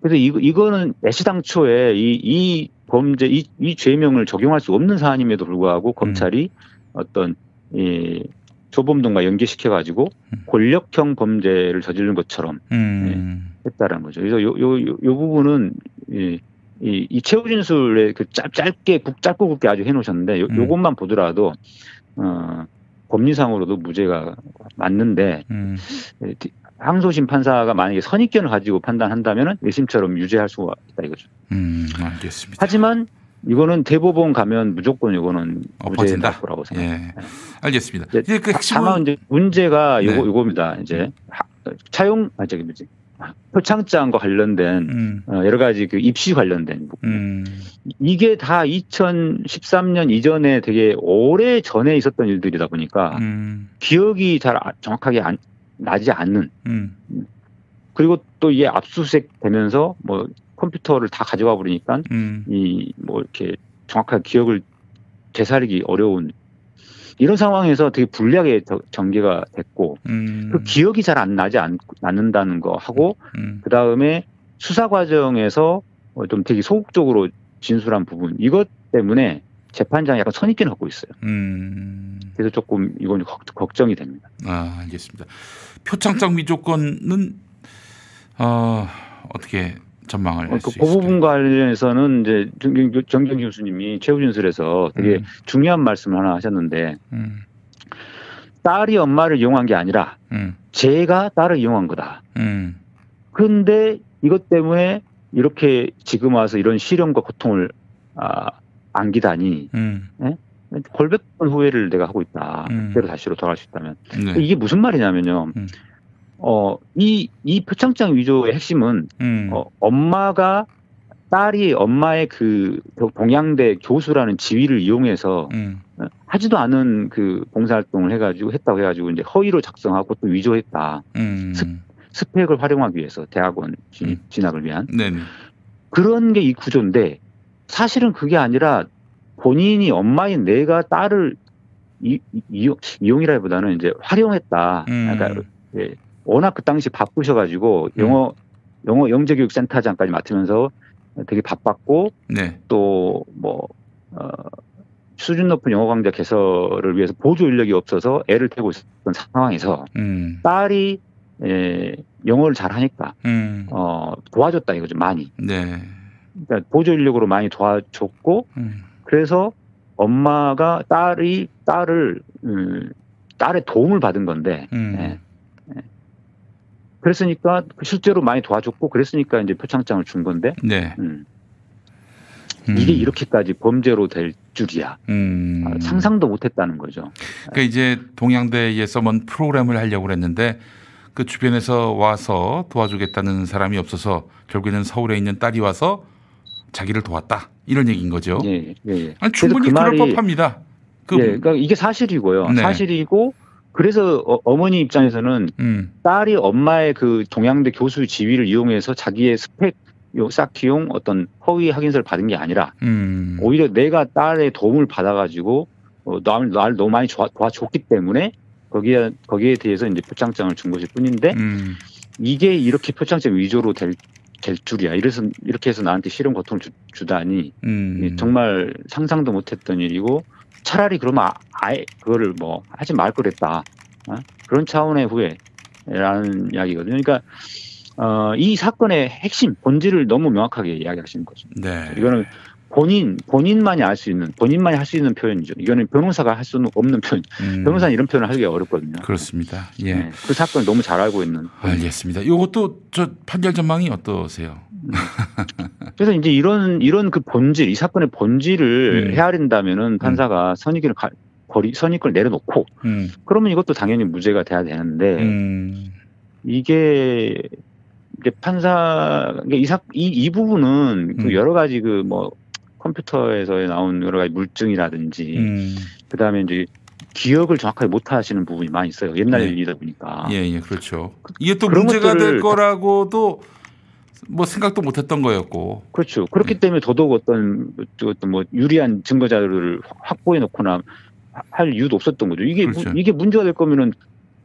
그래서 이, 이거는 애시당초에 이, 이 범죄 이, 이 죄명을 적용할 수 없는 사안임에도 불구하고 검찰이 음. 어떤 이 조범동과 연계시켜 가지고 음. 권력형 범죄를 저지른 것처럼 음. 예, 했다라는 거죠. 그래서 요 요 요, 요 부분은 이, 이, 이 최후 진술에 그 짧, 짧게 국 짧고 굵게 아주 해놓으셨는데 요, 음. 요것만 보더라도 어 법리상으로도 무죄가 맞는데 음. 항소심 판사가 만약에 선입견을 가지고 판단한다면은 1심처럼 유죄할 수가 있다 이거죠. 음, 알겠습니다. 하지만 이거는 대법원 가면 무조건 이거는 엎어진다. 거라고 생각합니다. 예. 알겠습니다. 이제 그 핵심은 다만 이제 문제가 요거 네. 요겁니다. 이제 차용 아 저기 뭐지 표창장과 관련된 음. 어, 여러 가지 그 입시 관련된 부분. 음. 이게 다 2013년 이전에 되게 오래 전에 있었던 일들이다 보니까 음. 기억이 잘 아- 정확하게 안, 나지 않는 음. 그리고 또 이게 압수수색 되면서 뭐 컴퓨터를 다 가져가 버리니까 음. 이뭐 이렇게 정확하게 기억을 되살리기 어려운 이런 상황에서 되게 불리하게 저- 전개가 됐고 음. 그 기억이 잘 안 나지 않, 않는다는 거 하고 음. 그 다음에 수사 과정에서 어, 좀 되게 소극적으로 진술한 부분 이것 때문에 재판장이 약간 선입견을 갖고 있어요. 음. 그래서 조금 이건 걱- 걱정이 됩니다. 아, 알겠습니다. 표창장 위조건은 어, 어떻게 전망을 어, 할 그, 수그 있을까요? 부분 관련해서는 이제 정경, 교수님이 최후 진술에서 되게 음. 중요한 말씀을 하나 하셨는데 음. 딸이 엄마를 이용한 게 아니라 음. 제가 딸을 이용한 거다. 음. 근데 이것 때문에 이렇게 지금 와서 이런 시련과 고통을 아, 안기다니 음. 골백번 후회를 내가 하고 있다. 음. 그대로 다시로 돌아갈 수 있다면 네. 이게 무슨 말이냐면요. 음. 어, 이, 이 표창장 위조의 핵심은 음. 어, 엄마가 딸이 엄마의 그 동양대 교수라는 지위를 이용해서 음. 어, 하지도 않은 그 봉사활동을 해가지고 했다고 해가지고 이제 허위로 작성하고 또 위조했다. 음. 스펙을 활용하기 위해서 대학원 진입, 진학을 위한 네네. 그런 게 이 구조인데 사실은 그게 아니라 본인이 엄마인 내가 딸을 이, 이, 이용이라기보다는 이제 활용했다. 음. 그러니까 예, 워낙 그 당시 바쁘셔가지고 음. 영어 영어 영재교육센터장까지 맡으면서 되게 바빴고 네. 또뭐 어, 수준 높은 영어 강좌 개설을 위해서 보조 인력이 없어서 애를 태고 있었던 상황에서 음. 딸이 예, 영어를 잘하니까 음. 어, 도와줬다 이거죠 많이. 네. 그러니까 보조 인력으로 많이 도와줬고 음. 그래서 엄마가 딸이 딸을 음, 딸의 도움을 받은 건데 음. 예. 예. 그랬으니까 실제로 많이 도와줬고 그랬으니까 이제 표창장을 준 건데 네. 음. 이게 이렇게까지 범죄로 될 줄이야 음. 아, 상상도 못했다는 거죠. 그러니까 이제 동양대에서 뭔 프로그램을 하려고 그랬는데 그 주변에서 와서 도와주겠다는 사람이 없어서 결국에는 서울에 있는 딸이 와서 자기를 도왔다 이런 얘기인 거죠. 예, 예, 예. 아니, 충분히 그 말이- 법합니다. 그 예, 그러니까 이게 사실이고요. 네. 사실이고 그래서 어, 머니 입장에서는 음. 딸이 엄마의 그 동양대 교수 지위를 이용해서 자기의 스펙 요 쌓기용 어떤 허위 확인서를 받은 게 아니라 음. 오히려 내가 딸의 도움을 받아가지고 어, 날, 날 너무 많이 도와, 도와 줬기 때문에 거기에 거기에 대해서 이제 표창장을 준 것일 뿐인데 음. 이게 이렇게 표창장 위조로 될, 될 줄이야. 이래서 이렇게 해서 나한테 실형 고통을 주, 주다니 음. 예, 정말 상상도 못했던 일이고 차라리 그러면 아- 아예 그거를 뭐 하지 말 그랬다 어? 그런 차원의 후회라는 이야기거든요. 그러니까 어, 이 사건의 핵심 본질을 너무 명확하게 이야기하시는 거죠. 네. 이거는 본인 본인만이 알 수 있는 본인만이 할 수 있는 표현이죠. 이거는 변호사가 할 수는 없는 표현. 음. 변호사는 이런 표현을 하기가 어렵거든요. 그렇습니다. 예. 네, 그 사건을 너무 잘 알고 있는. 알겠습니다. 이것도 저 판결 전망이 어떠세요? 그래서 이제 이런 이런 그 본질, 이 사건의 본질을 음. 헤아린다면은 판사가 선의견을 가, 거리 선의권을 내려놓고 음. 그러면 이것도 당연히 무죄가 돼야 되는데 음. 이게 이제 판사 이게 이, 사, 이, 이 부분은 그 음. 여러 가지 그 뭐 컴퓨터에서 나온 여러 가지 물증이라든지 음. 그다음에 이제 기억을 정확하게 못 하시는 부분이 많이 있어요. 옛날 네. 일이다 보니까. 예, 예, 그렇죠. 이게 또 문제가 될 거라고도 뭐 생각도 못 했던 거였고. 그렇죠. 그렇기 네. 때문에 더더욱 어떤 어떤 뭐 유리한 증거 자료를 확보해 놓거나 할 이유도 없었던 거죠. 이게 그렇죠. 무- 이게 문제가 될 거면은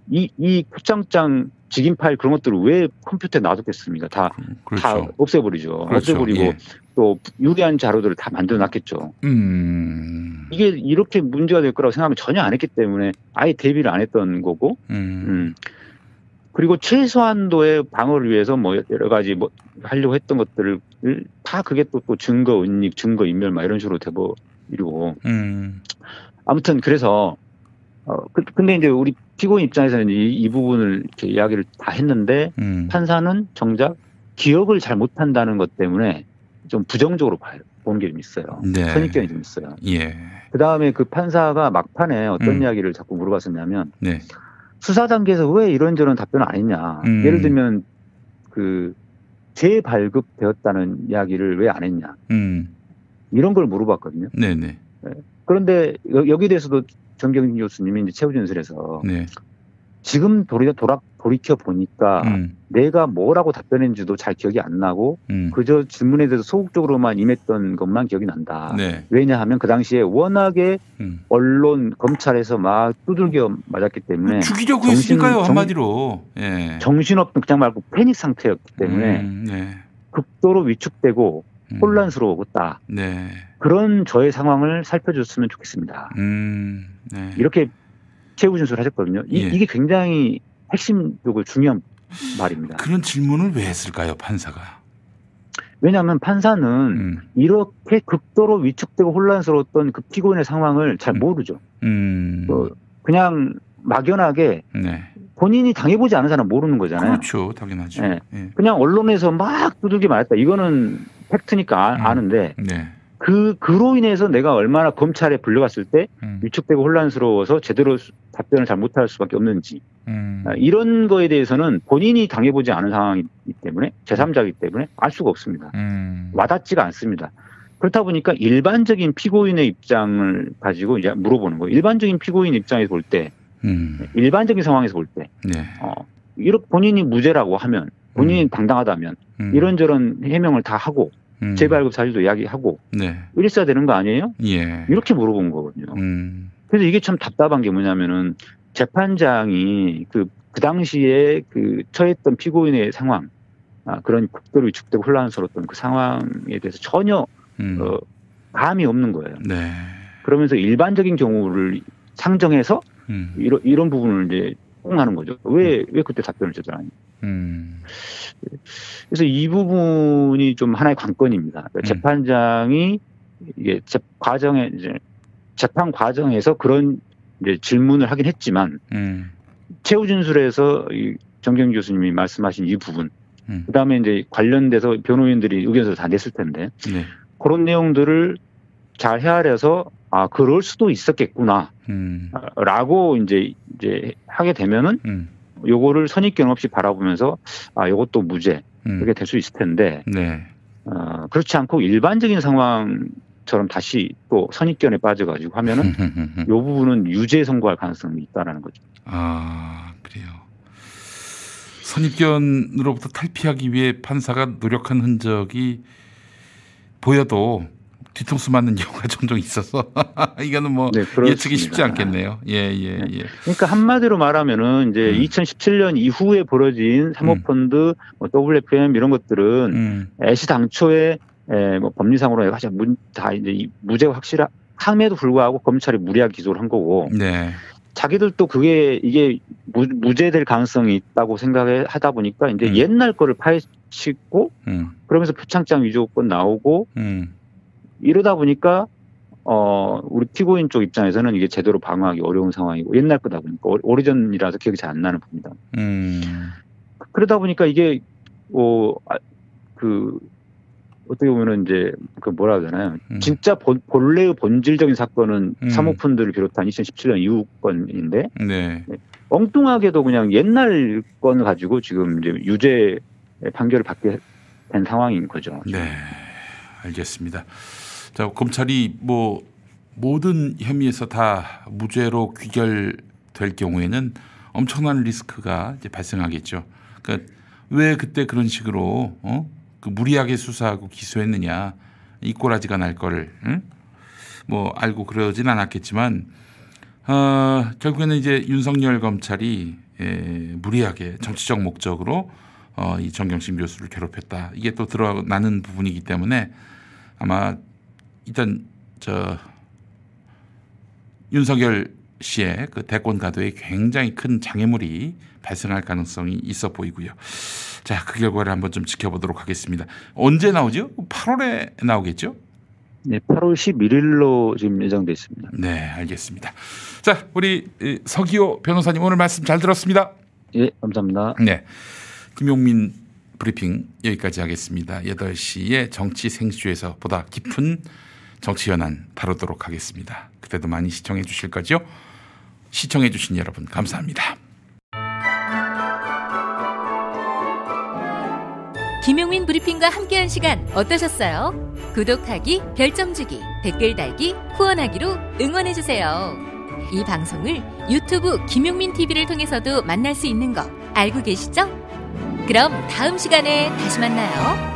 이이 표창장 직인 파일 그런 것들을 왜 컴퓨터에 놔뒀겠습니까? 다다 그렇죠. 없애버리죠. 그렇죠. 없애버리고 예. 또 유리한 자료들을 다 만들어 놨겠죠. 음. 이게 이렇게 문제가 될 거라고 생각하면 전혀 안 했기 때문에 아예 대비를 안 했던 거고, 음. 음. 그리고 최소한도의 방어를 위해서 뭐 여러 가지 뭐 하려고 했던 것들을 다 그게 또, 또 증거 은닉, 증거 인멸 막 이런 식으로 돼버리고 음. 아무튼 그래서 어 그- 근데 이제 우리 피고인 입장에서는 이, 이 부분을 이렇게 이야기를 다 했는데 음. 판사는 정작 기억을 잘 못한다는 것 때문에 좀 부정적으로 봐요. 보는 게 좀 있어요. 네. 선입견이 좀 있어요. 예. 그 다음에 그 판사가 막판에 어떤 음. 이야기를 자꾸 물어봤었냐면 네. 수사 단계에서 왜 이런저런 답변을 안 했냐. 음. 예를 들면 그 재발급되었다는 이야기를 왜 안 했냐. 음. 이런 걸 물어봤거든요. 네, 네. 그런데 여- 여기에 대해서도 정경진 교수님이 이제 최후진술에서 네. 지금 돌이, 돌아, 돌이켜 보니까 음. 내가 뭐라고 답변했는지도 잘 기억이 안 나고 음. 그저 질문에 대해서 소극적으로만 임했던 것만 기억이 난다. 네. 왜냐하면 그 당시에 워낙에 음. 언론 검찰에서 막 두들겨 맞았기 때문에 죽이려고 정신- 했으니까요, 정- 한마디로. 예. 정신없던 그냥 말고 패닉 상태였기 때문에 음, 네. 극도로 위축되고 음. 혼란스러웠다. 네. 그런 저의 상황을 살펴줬으면 좋겠습니다. 음. 네. 이렇게 최후 진술을 하셨거든요. 이, 예. 게 굉장히 핵심적으로 중요한 말입니다. 그런 질문을 왜 했을까요, 판사가? 왜냐하면 판사는 음. 이렇게 극도로 위축되고 혼란스러웠던 그 피고인의 상황을 잘 모르죠. 음. 뭐 그냥 막연하게 네. 본인이 당해보지 않은 사람 모르는 거잖아요. 그렇죠. 당연하죠. 예. 예. 그냥 언론에서 막 두들기 말했다. 이거는 팩트니까 아- 아는데 네. 그 그로 인해서 내가 얼마나 검찰에 불려갔을 때 음. 위축되고 혼란스러워서 제대로 수- 답변을 잘 못할 수밖에 없는지 음. 아, 이런 거에 대해서는 본인이 당해보지 않은 상황이기 때문에 제3자이기 때문에 알 수가 없습니다. 음. 와닿지가 않습니다. 그렇다 보니까 일반적인 피고인의 입장을 가지고 이제 물어보는 거예요. 일반적인 피고인 입장에서 볼 때, 음. 일반적인 상황에서 볼 때, 네. 어, 이렇게 본인이 무죄라고 하면, 본인이 당당하다면, 음. 이런저런 해명을 다 하고, 음. 재발급 사실도 이야기하고 네. 이랬어야 되는 거 아니에요? 예. 이렇게 물어본 거거든요. 음. 그래서 이게 참 답답한 게 뭐냐면은 재판장이 그, 그 당시에 그 처했던 피고인의 상황, 아, 그런 극도로 위축되고 혼란스러웠던 그 상황에 대해서 전혀 음. 어, 감이 없는 거예요. 네. 그러면서 일반적인 경우를 상정해서 음. 이런 이런 부분을 이제 홍 하는 거죠. 왜, 왜 그때 답변을 제대로 음. 그래서 이 부분이 좀 하나의 관건입니다. 그러니까 음. 재판장이 이게 재, 과정에 이제 재판 과정에서 그런 이제 질문을 하긴 했지만 음. 최후 진술에서 이 정경 교수님이 말씀하신 이 부분, 음. 그다음에 이제 관련돼서 변호인들이 의견서를 다 냈을 텐데 네. 그런 내용들을 잘 헤아려서 아 그럴 수도 있었겠구나. 음. 라고 이제 이제 하게 되면은 음. 요거를 선입견 없이 바라보면서 아 요것도 무죄 음. 그게 될 수 있을 텐데 네. 어, 그렇지 않고 일반적인 상황처럼 다시 또 선입견에 빠져가지고 하면은 요 부분은 유죄 선고할 가능성이 있다라는 거죠. 아 그래요. 선입견으로부터 탈피하기 위해 판사가 노력한 흔적이 보여도 뒤통수 맞는 경우가 종종 있어서 이거는 뭐 네, 예측이 쉽지 않겠네요. 예, 예, 네. 예. 그러니까 한마디로 말하면은 이제 음. 2017년 이후에 벌어진 사모펀드, 음. 뭐 WFM 이런 것들은 음. 애시 당초에 에, 뭐 법리상으로 가장 다 이제 무죄가 확실함에도 불구하고 검찰이 무리하게 기소를 한 거고. 네. 자기들도 그게 이게 무, 죄될 가능성이 있다고 생각을 하다 보니까 이제 음. 옛날 거를 파헤치고 음. 그러면서 표창장 위조건 나오고 음. 이러다 보니까 어 우리 피고인 쪽 입장에서는 이게 제대로 방어하기 어려운 상황이고 옛날 거다 보니까 오리전이라서 기억이 잘 안 나는 겁니다. 음. 그러다 보니까 이게 어그 어떻게 보면은 이제 그 뭐라 하잖아요. 음. 진짜 본, 본래의 본질적인 사건은 음. 사모펀드를 비롯한 2017년 이후 건인데 네. 네. 엉뚱하게도 그냥 옛날 건 가지고 지금 이제 유죄 판결을 받게 된 상황인 거죠. 네, 알겠습니다. 자, 검찰이 뭐 모든 혐의에서 다 무죄로 귀결될 경우에는 엄청난 리스크가 이제 발생하겠죠. 그러니까 왜 그때 그런 식으로 어? 그 무리하게 수사하고 기소했느냐 이 꼬라지가 날 거를 응? 뭐 알고 그러진 않았겠지만 어, 결국에는 이제 윤석열 검찰이 예, 무리하게 정치적 목적으로 어, 이 정경심 교수를 괴롭혔다. 이게 또 드러나는 부분이기 때문에 아마 일단 저 윤석열 씨의 그 대권 가도에 굉장히 큰 장애물이 발생할 가능성이 있어 보이고요. 자, 그 결과를 한번 좀 지켜보도록 하겠습니다. 언제 나오죠? 8월에 나오겠죠? 네, 8월 11일로 지금 예정돼 있습니다. 네, 알겠습니다. 자, 우리 서기호 변호사님 오늘 말씀 잘 들었습니다. 예, 감사합니다. 네. 김용민 브리핑 여기까지 하겠습니다. 8시에 정치 생수에서 보다 깊은 정치 현안 다루도록 하겠습니다. 그때도 많이 시청해 주실 거죠? 시청해 주신 여러분 감사합니다. 김용민 브리핑과 함께한 시간 어떠셨어요? 구독하기, 별점 주기, 댓글 달기, 후원하기로 응원해 주세요. 이 방송을 유튜브 김용민 TV를 통해서도 만날 수 있는 거 알고 계시죠? 그럼 다음 시간에 다시 만나요.